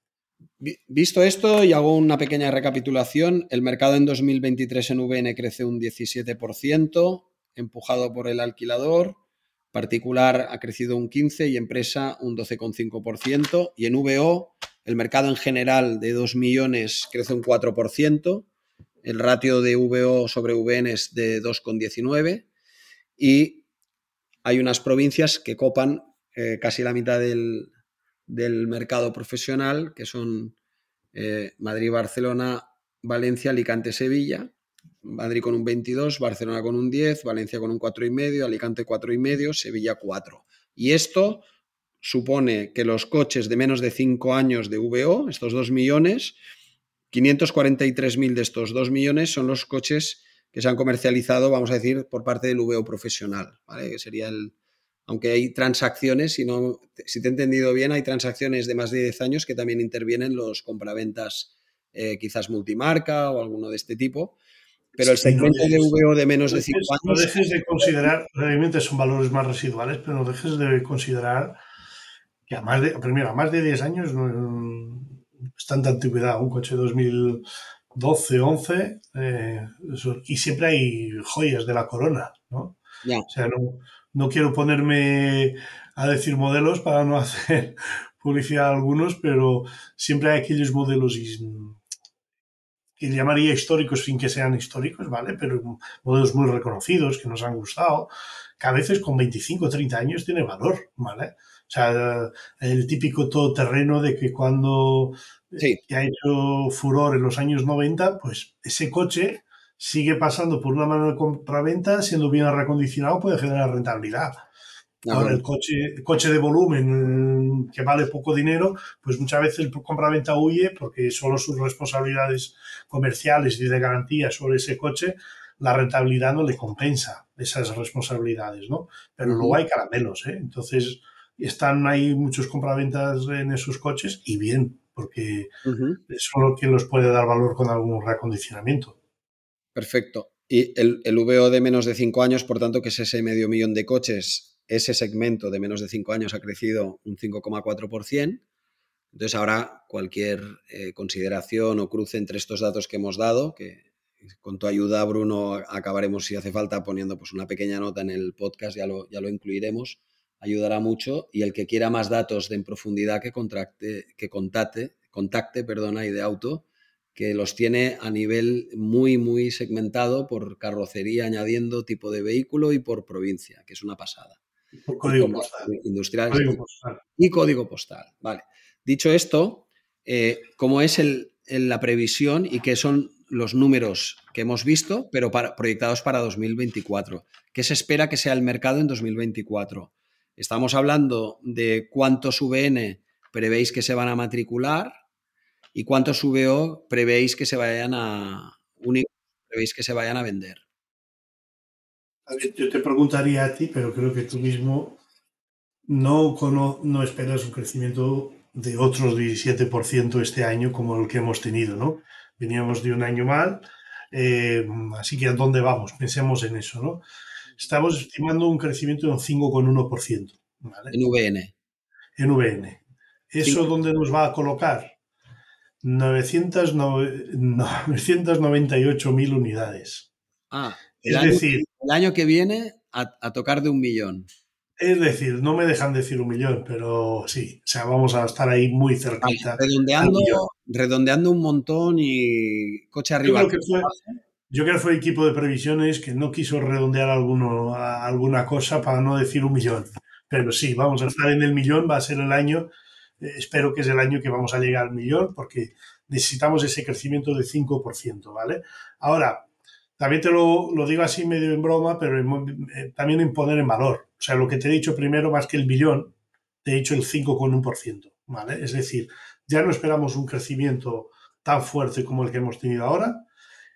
S2: Visto esto y hago una pequeña recapitulación, el mercado en 2023 en VN crece un 17%, empujado por el alquilador, particular ha crecido un 15% y empresa un 12,5%. Y en VO, el mercado en general de 2 millones crece un 4%. El ratio de VO sobre VN es de 2,19. Y hay unas provincias que copan eh, casi la mitad del, mercado profesional, que son eh, Madrid, Barcelona, Valencia, Alicante, Sevilla. Madrid con un 22, Barcelona con un 10, Valencia con un 4,5, Alicante 4,5, Sevilla 4. Y esto supone que los coches de menos de 5 años de VO, estos 2 millones, 543.000 de estos 2 millones son los coches que se han comercializado, vamos a decir, por parte del VO profesional, ¿vale? Que sería el, aunque hay transacciones, si, no, si te he entendido bien, hay transacciones de más de 10 años que también intervienen los compraventas eh, quizás multimarca o alguno de este tipo. Pero el segmento de VO de menos de 5 años.
S3: No dejes de considerar, realmente son valores más residuales, pero no dejes de considerar que a más de, primero, a más de 10 años no es tanta antigüedad. Un coche 2012, 11, eh, y siempre hay joyas de la corona, ¿no? O sea, no, no quiero ponerme a decir modelos para no [LAUGHS] hacer publicidad a algunos, pero siempre hay aquellos modelos que llamaría históricos sin que sean históricos, ¿vale? Pero modelos muy reconocidos que nos han gustado, que a veces con 25 o 30 años tiene valor, ¿vale? O sea, el típico todoterreno de que cuando ha hecho furor en los años 90, pues ese coche sigue pasando por una mano de compraventa, siendo bien recondicionado, puede generar rentabilidad. Ahora, el coche, coche de volumen que vale poco dinero, pues muchas veces el compraventa huye porque solo sus responsabilidades comerciales y de garantía sobre ese coche, la rentabilidad no le compensa esas responsabilidades, ¿no? Pero luego hay caramelos, ¿eh? Entonces, están ahí muchos compraventas en esos coches y bien, porque es solo quien los puede dar valor con algún reacondicionamiento.
S2: Perfecto. Y el, el VO de menos de 5 años, por tanto, que es ese medio millón de coches ese segmento de menos de 5 años ha crecido un 5,4%. Entonces ahora cualquier eh, consideración o cruce entre estos datos que hemos dado, que con tu ayuda, Bruno, acabaremos si hace falta poniendo pues, una pequeña nota en el podcast, ya lo, ya lo incluiremos, ayudará mucho. Y el que quiera más datos de en profundidad que, contracte, que contacte, contacte perdona, de auto, que los tiene a nivel muy, muy segmentado por carrocería, añadiendo tipo de vehículo y por provincia, que es una pasada.
S3: Código postal.
S2: Industrial y código postal. Vale. Dicho esto, eh, como es el, la previsión y qué son los números que hemos visto, pero proyectados para 2024. ¿Qué se espera que sea el mercado en 2024? Estamos hablando de cuántos VN prevéis que se van a matricular y cuántos VO prevéis que se vayan a prevéis que se vayan a vender.
S3: Yo te preguntaría a ti, pero creo que tú mismo no, no esperas un crecimiento de otros 17% este año como el que hemos tenido, ¿no? Veníamos de un año mal, eh, así que ¿a dónde vamos? Pensemos en eso, ¿no? Estamos estimando un crecimiento de un 5,1%. ¿vale?
S2: En VN.
S3: En VN. ¿Eso dónde nos va a colocar? 998.000 unidades.
S2: Ah, es decir, el año que viene a tocar de un millón.
S3: Es decir, no me dejan decir un millón, pero sí, o sea, vamos a estar ahí muy cerquita.
S2: redondeando, redondeando un montón y coche arriba.
S3: Yo creo, que fue, yo creo que fue el equipo de previsiones que no quiso redondear alguno, alguna cosa para no decir un millón. Pero sí, vamos a estar en el millón, va a ser el año, eh, espero que es el año que vamos a llegar al millón, porque necesitamos ese crecimiento de 5%, ¿vale? Ahora, también te lo, lo digo así medio en broma, pero eh, también en poner en valor. O sea, lo que te he dicho primero, más que el billón, te he dicho el 5,1%, ¿vale? Es decir, ya no esperamos un crecimiento tan fuerte como el que hemos tenido ahora,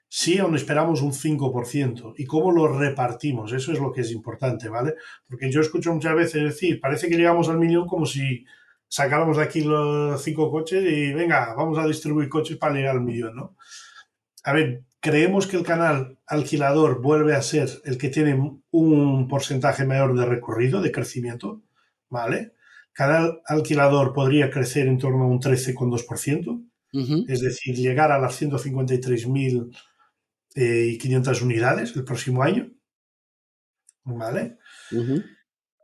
S3: sí aún esperamos un 5%. ¿Y cómo lo repartimos? Eso es lo que es importante, ¿vale? Porque yo escucho muchas veces decir, parece que llegamos al millón como si sacáramos de aquí los cinco coches y venga, vamos a distribuir coches para llegar al millón, ¿no? A ver, creemos que el canal alquilador vuelve a ser el que tiene un porcentaje mayor de recorrido, de crecimiento, ¿vale? Canal alquilador podría crecer en torno a un 13,2%, es decir, llegar a las 153.500 eh, unidades el próximo año, ¿vale?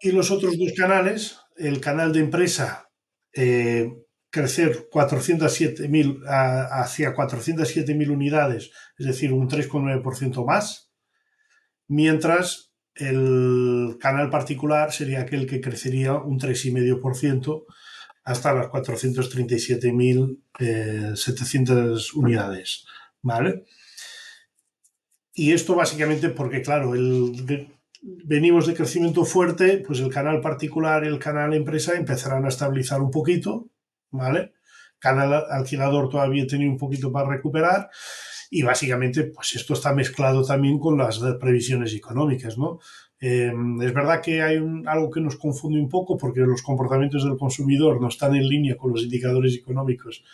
S3: Y los otros dos canales, el canal de empresa eh, crecer 407.000 hacia 407.000 unidades, es decir, un 3,9% más, mientras el canal particular sería aquel que crecería un 3,5% hasta las 437.700 eh, unidades, ¿vale? Y esto básicamente porque, claro, el, venimos de crecimiento fuerte, pues el canal particular y el canal empresa empezarán a estabilizar un poquito, ¿vale? Canal alquilador todavía tiene un poquito para recuperar y básicamente pues esto está mezclado también con las previsiones económicas, ¿no? Em, es verdad que hay algo que nos confunde un poco porque los comportamientos del consumidor no están en línea con los indicadores económicos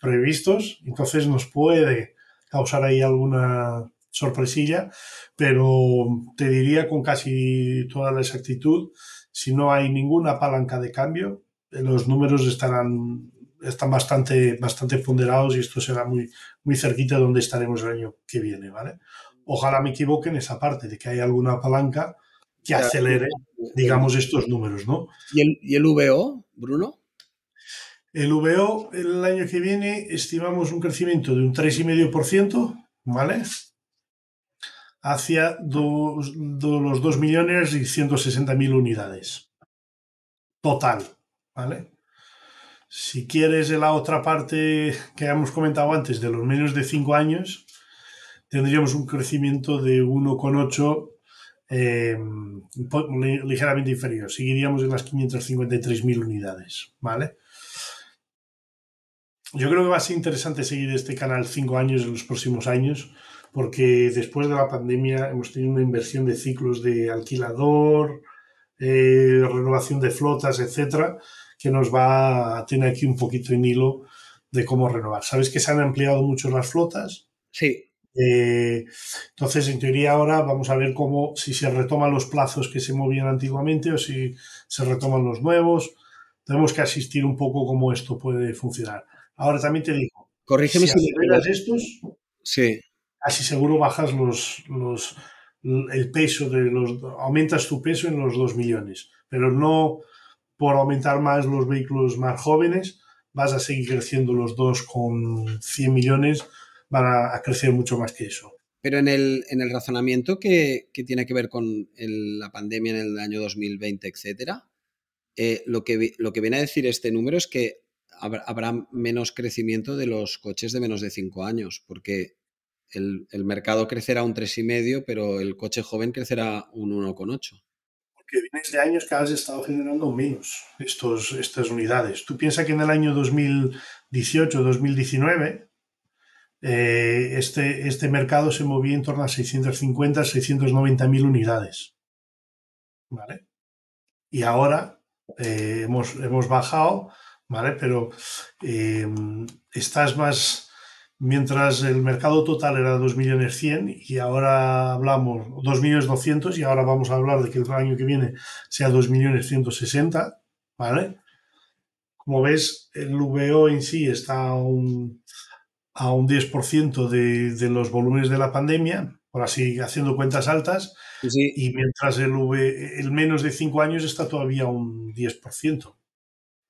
S3: previstos, entonces nos puede causar ahí alguna sorpresilla, pero te diría con casi toda la exactitud, si no hay ninguna palanca de cambio, los números estarán están bastante, bastante ponderados y esto será muy, muy cerquita de donde estaremos el año que viene, ¿vale? Ojalá me equivoque en esa parte de que hay alguna palanca que acelere, digamos, estos números, ¿no?
S2: ¿Y el, y el VO, Bruno?
S3: El VO el año que viene estimamos un crecimiento de un 3,5%, ¿vale? Hacia dos, los 2 millones y 160 mil unidades. Total, ¿vale? Si quieres la otra parte que hemos comentado antes, de los menos de 5 años, tendríamos un crecimiento de 1,8 eh, ligeramente inferior. Seguiríamos en las 553.000 unidades, ¿vale? Yo creo que va a ser interesante seguir este canal 5 años en los próximos años, porque después de la pandemia hemos tenido una inversión de ciclos de alquilador, eh, renovación de flotas, etcétera, que nos va a tener aquí un poquito en hilo de cómo renovar. Sabes que se han ampliado mucho las flotas.
S2: Sí.
S3: Eh, entonces, en teoría ahora vamos a ver cómo, si se retoman los plazos que se movían antiguamente o si se retoman los nuevos. Tenemos que asistir un poco cómo esto puede funcionar. Ahora también te digo,
S2: corrígeme si,
S3: si estos,
S2: sí.
S3: casi seguro bajas los, los, el peso de los, aumentas tu peso en los 2 millones, pero no por aumentar más los vehículos más jóvenes, vas a seguir creciendo los dos con 100 millones, van a, crecer mucho más que eso.
S2: Pero en el, en el razonamiento que, que, tiene que ver con la pandemia en el año 2020, etcétera, eh, lo, que, lo que viene a decir este número es que habrá menos crecimiento de los coches de menos de 5 años, porque el, el, mercado crecerá un 3,5, pero el coche joven crecerá un 1,8.
S3: Porque vienes de años que has estado generando menos estos, estas unidades. Tú piensas que en el año 2018-2019 eh, este, este mercado se movía en torno a 650, 690 mil unidades. ¿Vale? Y ahora eh, hemos, hemos bajado, ¿vale? Pero eh, estás más, mientras el mercado total era 2 millones 100 y ahora hablamos 2 millones 200 y ahora vamos a hablar de que el año que viene sea 2 millones 160, ¿vale? Como ves, el VO en sí está a un, a un 10% de, de los volúmenes de la pandemia, por así haciendo cuentas altas,
S2: Sí.
S3: y mientras el, V, el menos de 5 años está todavía un 10%.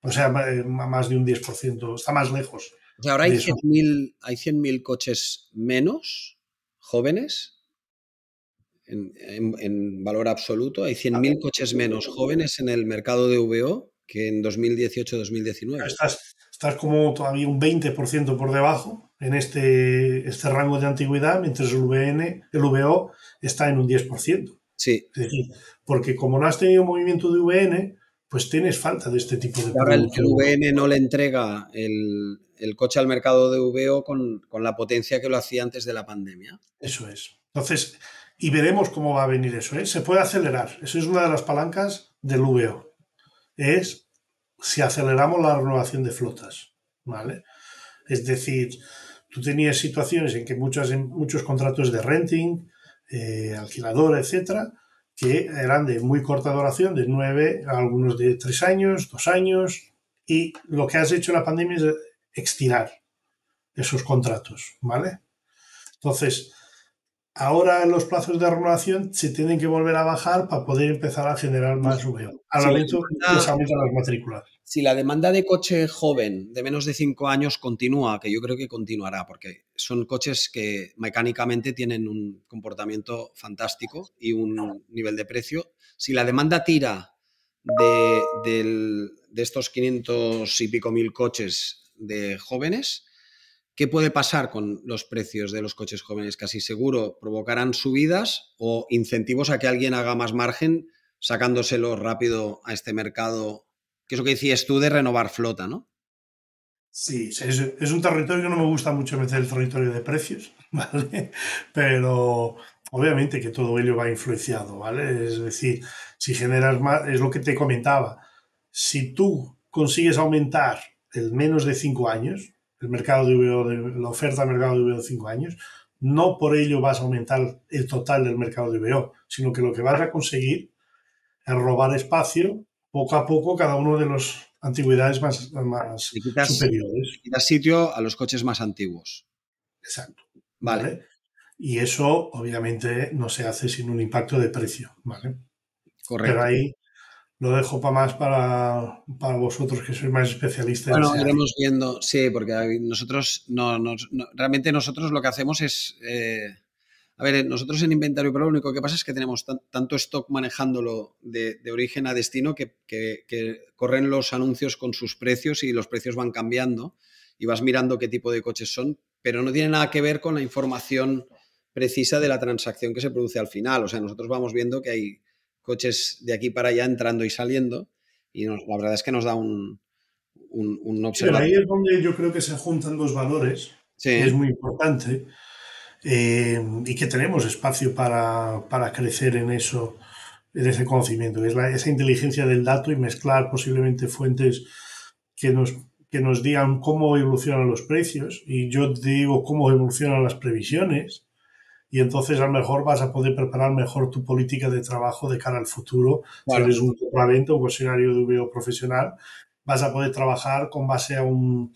S3: O sea, eh, más de un 10%, está más lejos.
S2: O sea, ahora hay
S3: de eso.
S2: 100.000 hay 100.000 coches menos jóvenes en, en- en valor absoluto. Hay 100.000 coches menos jóvenes en el mercado de VO que en 2018-2019.
S3: Estás, estás como todavía un 20% por debajo en este, este rango de antigüedad, mientras el, VN, el VO está en un 10%.
S2: Sí.
S3: Es decir, porque como no has tenido movimiento de VN, pues tienes falta de este tipo de
S2: Ahora el, el. VN no le entrega el, el coche al mercado de VO con, con la potencia que lo hacía antes de la pandemia.
S3: Eso es. Entonces, y veremos cómo va a venir eso. ¿eh? Se puede acelerar. Eso es una de las palancas del VO. Es si aceleramos la renovación de flotas. ¿vale? Es decir, tú tenías situaciones en que muchas, muchos contratos de renting, eh, etcétera, que eran de muy corta duración, de nueve, algunos de tres años, dos años, y lo que has hecho en la pandemia es extirar esos contratos, ¿vale? Entonces, ahora los plazos de renovación se tienen que volver a bajar para poder empezar a generar más VO.
S2: Sí,
S3: momento
S2: ah.
S3: que se aumentan las matrículas.
S2: Si la demanda de coche joven de menos de 5 años continúa, que yo creo que continuará, porque son coches que mecánicamente tienen un comportamiento fantástico y un nivel de precio, si la demanda tira de, del- de estos 500 y pico mil coches de jóvenes, ¿qué puede pasar con los precios de los coches jóvenes? Casi seguro provocarán subidas o incentivos a que alguien haga más margen sacándoselo rápido a este mercado, que es lo que decías tú de renovar flota, ¿no?
S3: Sí, es, es un territorio que no me gusta mucho meter el territorio de precios, [LAUGHS] ¿vale? Pero obviamente que todo ello va influenciado, ¿vale? Es decir, si generas más, es lo que te comentaba, si tú consigues aumentar el menos de 5 años, el mercado de VO, de, la oferta del mercado de VO de 5 años, no por ello vas a aumentar el total del mercado de VO, sino que lo que vas a conseguir es robar espacio poco a poco cada uno de los antigüedades más, más
S2: quitas,
S3: superiores.
S2: quitas sitio a los coches más antiguos.
S3: Exacto.
S2: Vale.
S3: ¿vale? Y eso, obviamente, no se hace sin un impacto de precio, ¿vale?
S2: Correcto.
S3: Pero ahí lo dejo para más para, para vosotros que sois más especialistas.
S2: Bueno, iremos viendo, sí, porque nosotros no, no- realmente nosotros lo que hacemos es, eh, a ver, nosotros en Inventario Pro lo único que pasa es que tenemos tan- tanto stock manejándolo de, de origen a destino que- que corren los anuncios con sus precios y los precios van cambiando y vas mirando qué tipo de coches son, pero no tiene nada que ver con la información precisa de la transacción que se produce al final. O sea, nosotros vamos viendo que hay coches de aquí para allá entrando y saliendo y nos- la verdad es que nos da un, un, un
S3: Pero
S2: observador.
S3: ahí es donde yo creo que se juntan dos valores,
S2: Sí.
S3: que es muy importante, eh, y que tenemos espacio para, para crecer en eso, en ese conocimiento, que es la- esa inteligencia del dato y mezclar posiblemente fuentes que nos, que nos digan cómo evolucionan los precios, y yo te digo cómo evolucionan las previsiones, y entonces a lo mejor vas a poder preparar mejor tu política de trabajo de cara al futuro.
S2: Claro.
S3: Si eres un compraventa, un cuestionario de VO profesional, vas a poder trabajar con base a, un,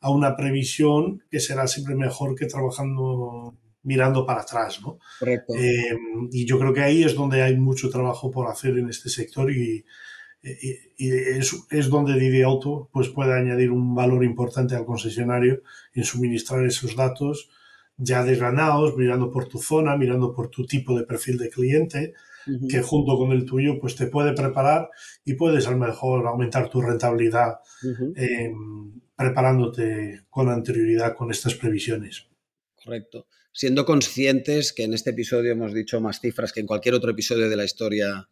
S3: a una previsión que será siempre mejor que trabajando mirando para atrás, ¿no?
S2: Correcto.
S3: Eh, y yo creo que ahí es donde hay mucho trabajo por hacer en este sector y, y- y es, es donde Didi Auto pues, puede añadir un valor importante al concesionario en suministrar esos datos ya desgranados, mirando por tu zona, mirando por tu tipo de perfil de cliente, que junto con el tuyo pues te puede preparar y puedes a lo mejor aumentar tu rentabilidad em, preparándote con anterioridad con estas previsiones.
S2: Correcto. Siendo conscientes que en este episodio hemos dicho más cifras que en cualquier otro episodio de la historia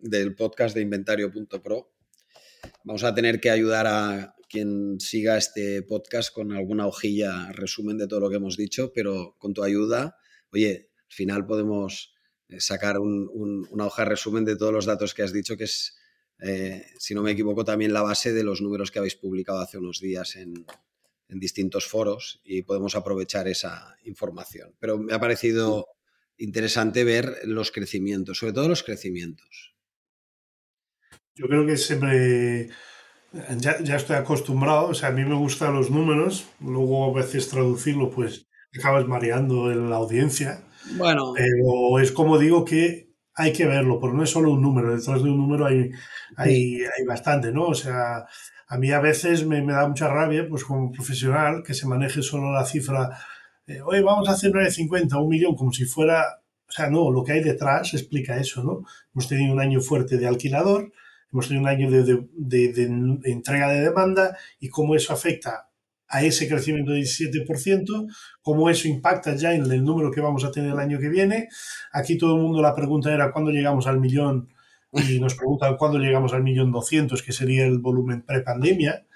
S2: del podcast de inventario.pro, vamos a tener que ayudar a quien siga este podcast con alguna hojilla resumen de todo lo que hemos dicho, pero con tu ayuda, oye, al final podemos eh, sacar una hoja resumen de todos los datos que has dicho, que es, eh, si no me equivoco, también la base de los números que habéis publicado hace unos días en, distintos foros y podemos aprovechar esa información. Pero me ha parecido interesante ver los crecimientos, sobre todo los crecimientos.
S3: Yo creo que siempre ya, ya, estoy acostumbrado, o sea, a mí me gustan los números, luego a veces traducirlo, pues acabas mareando en la audiencia. Bueno. Pero es como digo que hay que verlo, porque no es solo un número, detrás de un número hay, hay, hay bastante, ¿no? O sea, a mí a veces me, me, da mucha rabia, pues como profesional, que se maneje solo la cifra, eh, oye, vamos a hacer 950, un millón, como si fuera, o sea, no, lo que hay detrás explica eso, ¿no? Hemos tenido un año fuerte de alquilador, hemos tenido un año de, entrega de demanda y cómo eso afecta a ese crecimiento del 17%, cómo eso impacta ya en el número que vamos a tener el año que viene. Aquí todo el mundo la pregunta era cuándo llegamos al millón y nos preguntan cuándo llegamos al millón doscientos, que sería el volumen prepandemia.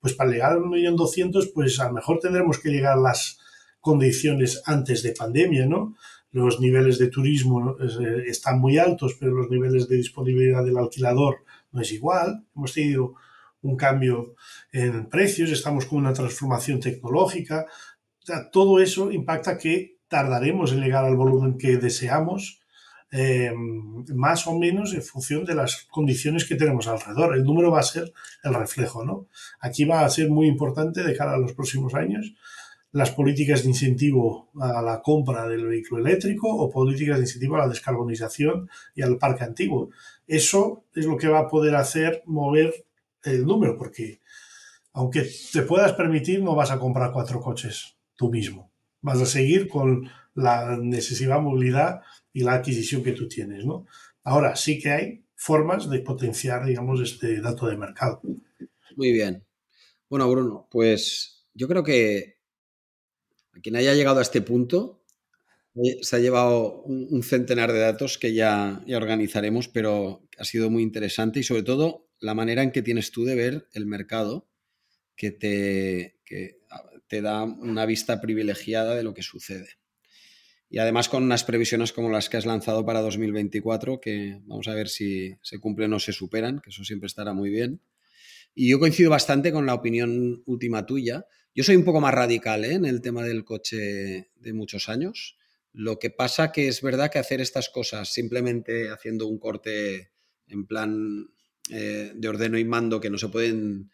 S3: Pues para llegar al millón doscientos, pues a lo mejor tendremos que llegar a las condiciones antes de pandemia, ¿no? Los niveles de turismo eh, están muy altos, pero los niveles de disponibilidad del alquilador no es igual. Hemos tenido un cambio en precios, estamos con una transformación tecnológica. todo eso impacta que tardaremos en llegar al volumen que deseamos, eh, más o menos en función de las condiciones que tenemos alrededor. El número va a ser el reflejo, ¿no? Aquí va a ser muy importante de cara a los próximos años las políticas de incentivo a la compra del vehículo eléctrico o políticas de incentivo a la descarbonización y al parque antiguo. Eso es lo que va a poder hacer mover el número, porque aunque te puedas permitir, no vas a comprar cuatro coches tú mismo. Vas a seguir con la necesidad de movilidad y la adquisición que tú tienes, ¿no? Ahora sí que hay formas de potenciar, digamos, este dato de mercado.
S2: Muy bien. Bueno, Bruno, pues yo creo que a quien haya llegado a este punto se ha llevado un, centenar de datos que ya, ya organizaremos, pero ha sido muy interesante y sobre todo la manera en que tienes tú de ver el mercado que te, te da una vista privilegiada de lo que sucede. Y además con unas previsiones como las que has lanzado para 2024, que vamos a ver si se cumplen o se superan, que eso siempre estará muy bien. Y yo coincido bastante con la opinión última tuya. Yo soy un poco más radical ¿eh? en el tema del coche de muchos años. Lo que pasa que es verdad que hacer estas cosas simplemente haciendo un corte en plan eh, de ordeno y mando que no se pueden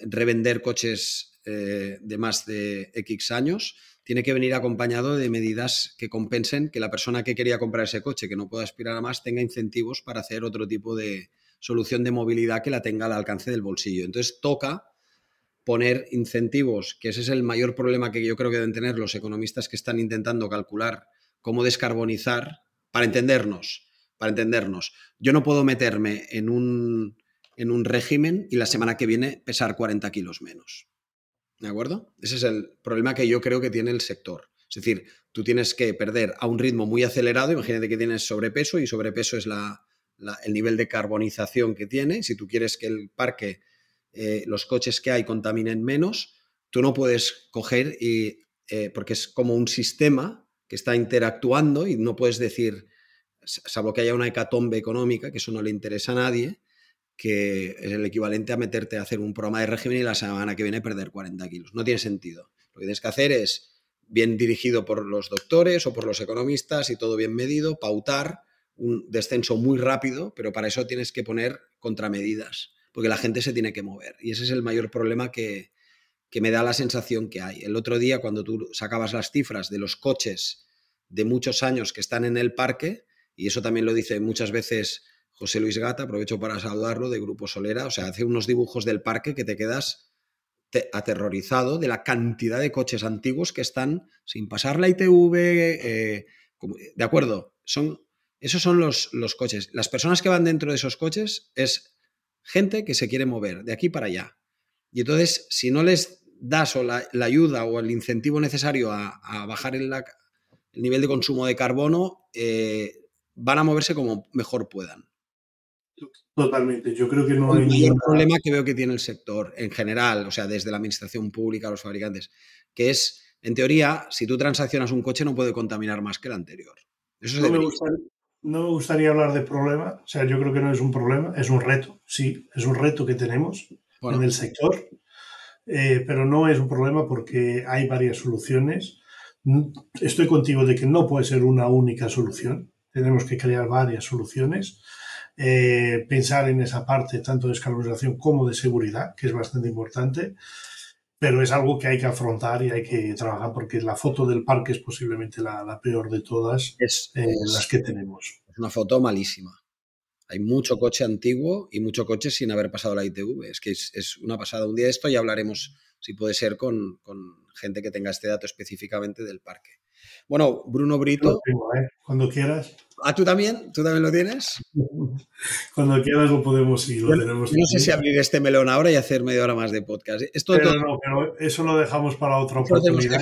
S2: revender coches eh, de más de X años, tiene que venir acompañado de medidas que compensen que la persona que quería comprar ese coche, que no pueda aspirar a más, tenga incentivos para hacer otro tipo de solución de movilidad que la tenga al alcance del bolsillo. Entonces toca poner incentivos, que ese es el mayor problema que yo creo que deben tener los economistas que están intentando calcular cómo descarbonizar, para entendernos, para entendernos. Yo no puedo meterme en un, en un régimen y la semana que viene pesar 40 kilos menos. ¿De acuerdo? Ese es el problema que yo creo que tiene el sector. Es decir, tú tienes que perder a un ritmo muy acelerado, imagínate que tienes sobrepeso y sobrepeso es el nivel de carbonización que tiene. Si tú quieres que el parque, eh, los coches que hay contaminen menos, tú no puedes coger y, eh, porque es como un sistema que está interactuando y no puedes decir, salvo que haya una hecatombe económica, que eso no le interesa a nadie, que es el equivalente a meterte a hacer un programa de régimen y la semana que viene perder 40 kilos. No tiene sentido. Lo que tienes que hacer es, bien dirigido por los doctores o por los economistas y todo bien medido, pautar un descenso muy rápido, pero para eso tienes que poner contramedidas, porque la gente se tiene que mover. Y ese es el mayor problema que, que me da la sensación que hay. El otro día, cuando tú sacabas las cifras de los coches de muchos años que están en el parque, y eso también lo dice muchas veces José Luis Gata, aprovecho para saludarlo, de Grupo Solera, o sea, hace unos dibujos del parque que te quedas aterrorizado de la cantidad de coches antiguos que están sin pasar la ITV. Eh, de acuerdo, son, esos son los, los coches. Las personas que van dentro de esos coches es gente que se quiere mover de aquí para allá. Y entonces, si no les das o la, ayuda o el incentivo necesario a, bajar el, nivel de consumo de carbono, eh, van a moverse como mejor puedan.
S3: Totalmente, yo creo que no
S2: hay... El mayor problema que veo que tiene el sector en general, o sea, desde la administración pública a los fabricantes, que es, en teoría, si tú transaccionas un coche no puede contaminar más que el anterior.
S3: Eso no, me gustaría, no me gustaría hablar de problema, o sea, yo creo que no es un problema, es un reto, sí, es un reto que tenemos en el sector, eh, pero no es un problema porque hay varias soluciones. Estoy contigo de que no puede ser una única solución, tenemos que crear varias soluciones eh, pensar en esa parte tanto de descarbonización como de seguridad, que es bastante importante, pero es algo que hay que afrontar y hay que trabajar porque la foto del parque es posiblemente la, peor de todas es, eh, las que tenemos.
S2: Es una foto malísima. Hay mucho coche antiguo y mucho coche sin haber pasado la ITV. Es que es, una pasada. Un día de esto ya hablaremos, si puede ser, con, con gente que tenga este dato específicamente del parque. Bueno, Bruno Brito.
S3: ¿eh? Cuando quieras.
S2: ¿Ah, tú también? ¿Tú también lo tienes? [LAUGHS]
S3: Cuando quieras lo podemos ir. no
S2: sé si abrir este melón ahora y hacer media hora más de podcast. Esto
S3: pero no, pero eso lo dejamos para otra oportunidad.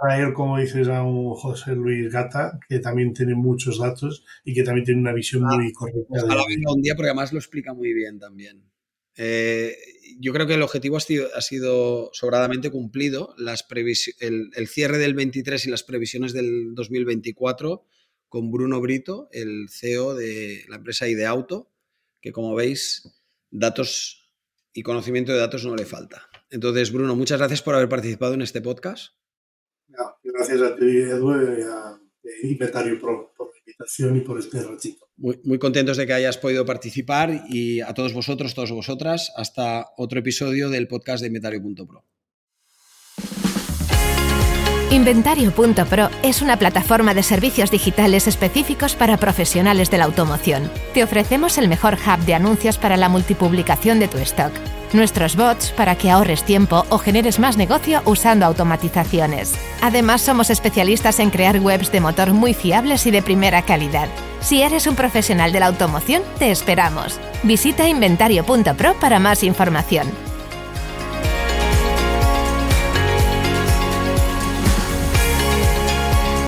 S3: Traer, como dices, a un José Luis Gata, que también tiene muchos datos y que también tiene una visión ah, muy correcta.
S2: Ojalá venga un día porque además lo explica muy bien también. Eh, yo creo que el objetivo ha sido, sobradamente cumplido. Las el, el, cierre del 23 y las previsiones del 2024 con Bruno Brito, el CEO de la empresa Ideauto, que como veis, datos y conocimiento de datos no le falta. Entonces, Bruno, muchas gracias por haber participado en este podcast.
S3: Gracias a ti, Edu, y a Inventario Pro por la invitación y por este ratito.
S2: Muy, muy contentos de que hayas podido participar y a todos vosotros, todas vosotras, hasta otro episodio del podcast de Inventario.pro.
S1: Inventario.pro es una plataforma de servicios digitales específicos para profesionales de la automoción. Te ofrecemos el mejor hub de anuncios para la multipublicación de tu stock. Nuestros bots para que ahorres tiempo o generes más negocio usando automatizaciones. Además, somos especialistas en crear webs de motor muy fiables y de primera calidad. Si eres un profesional de la automoción, te esperamos. Visita inventario.pro para más información.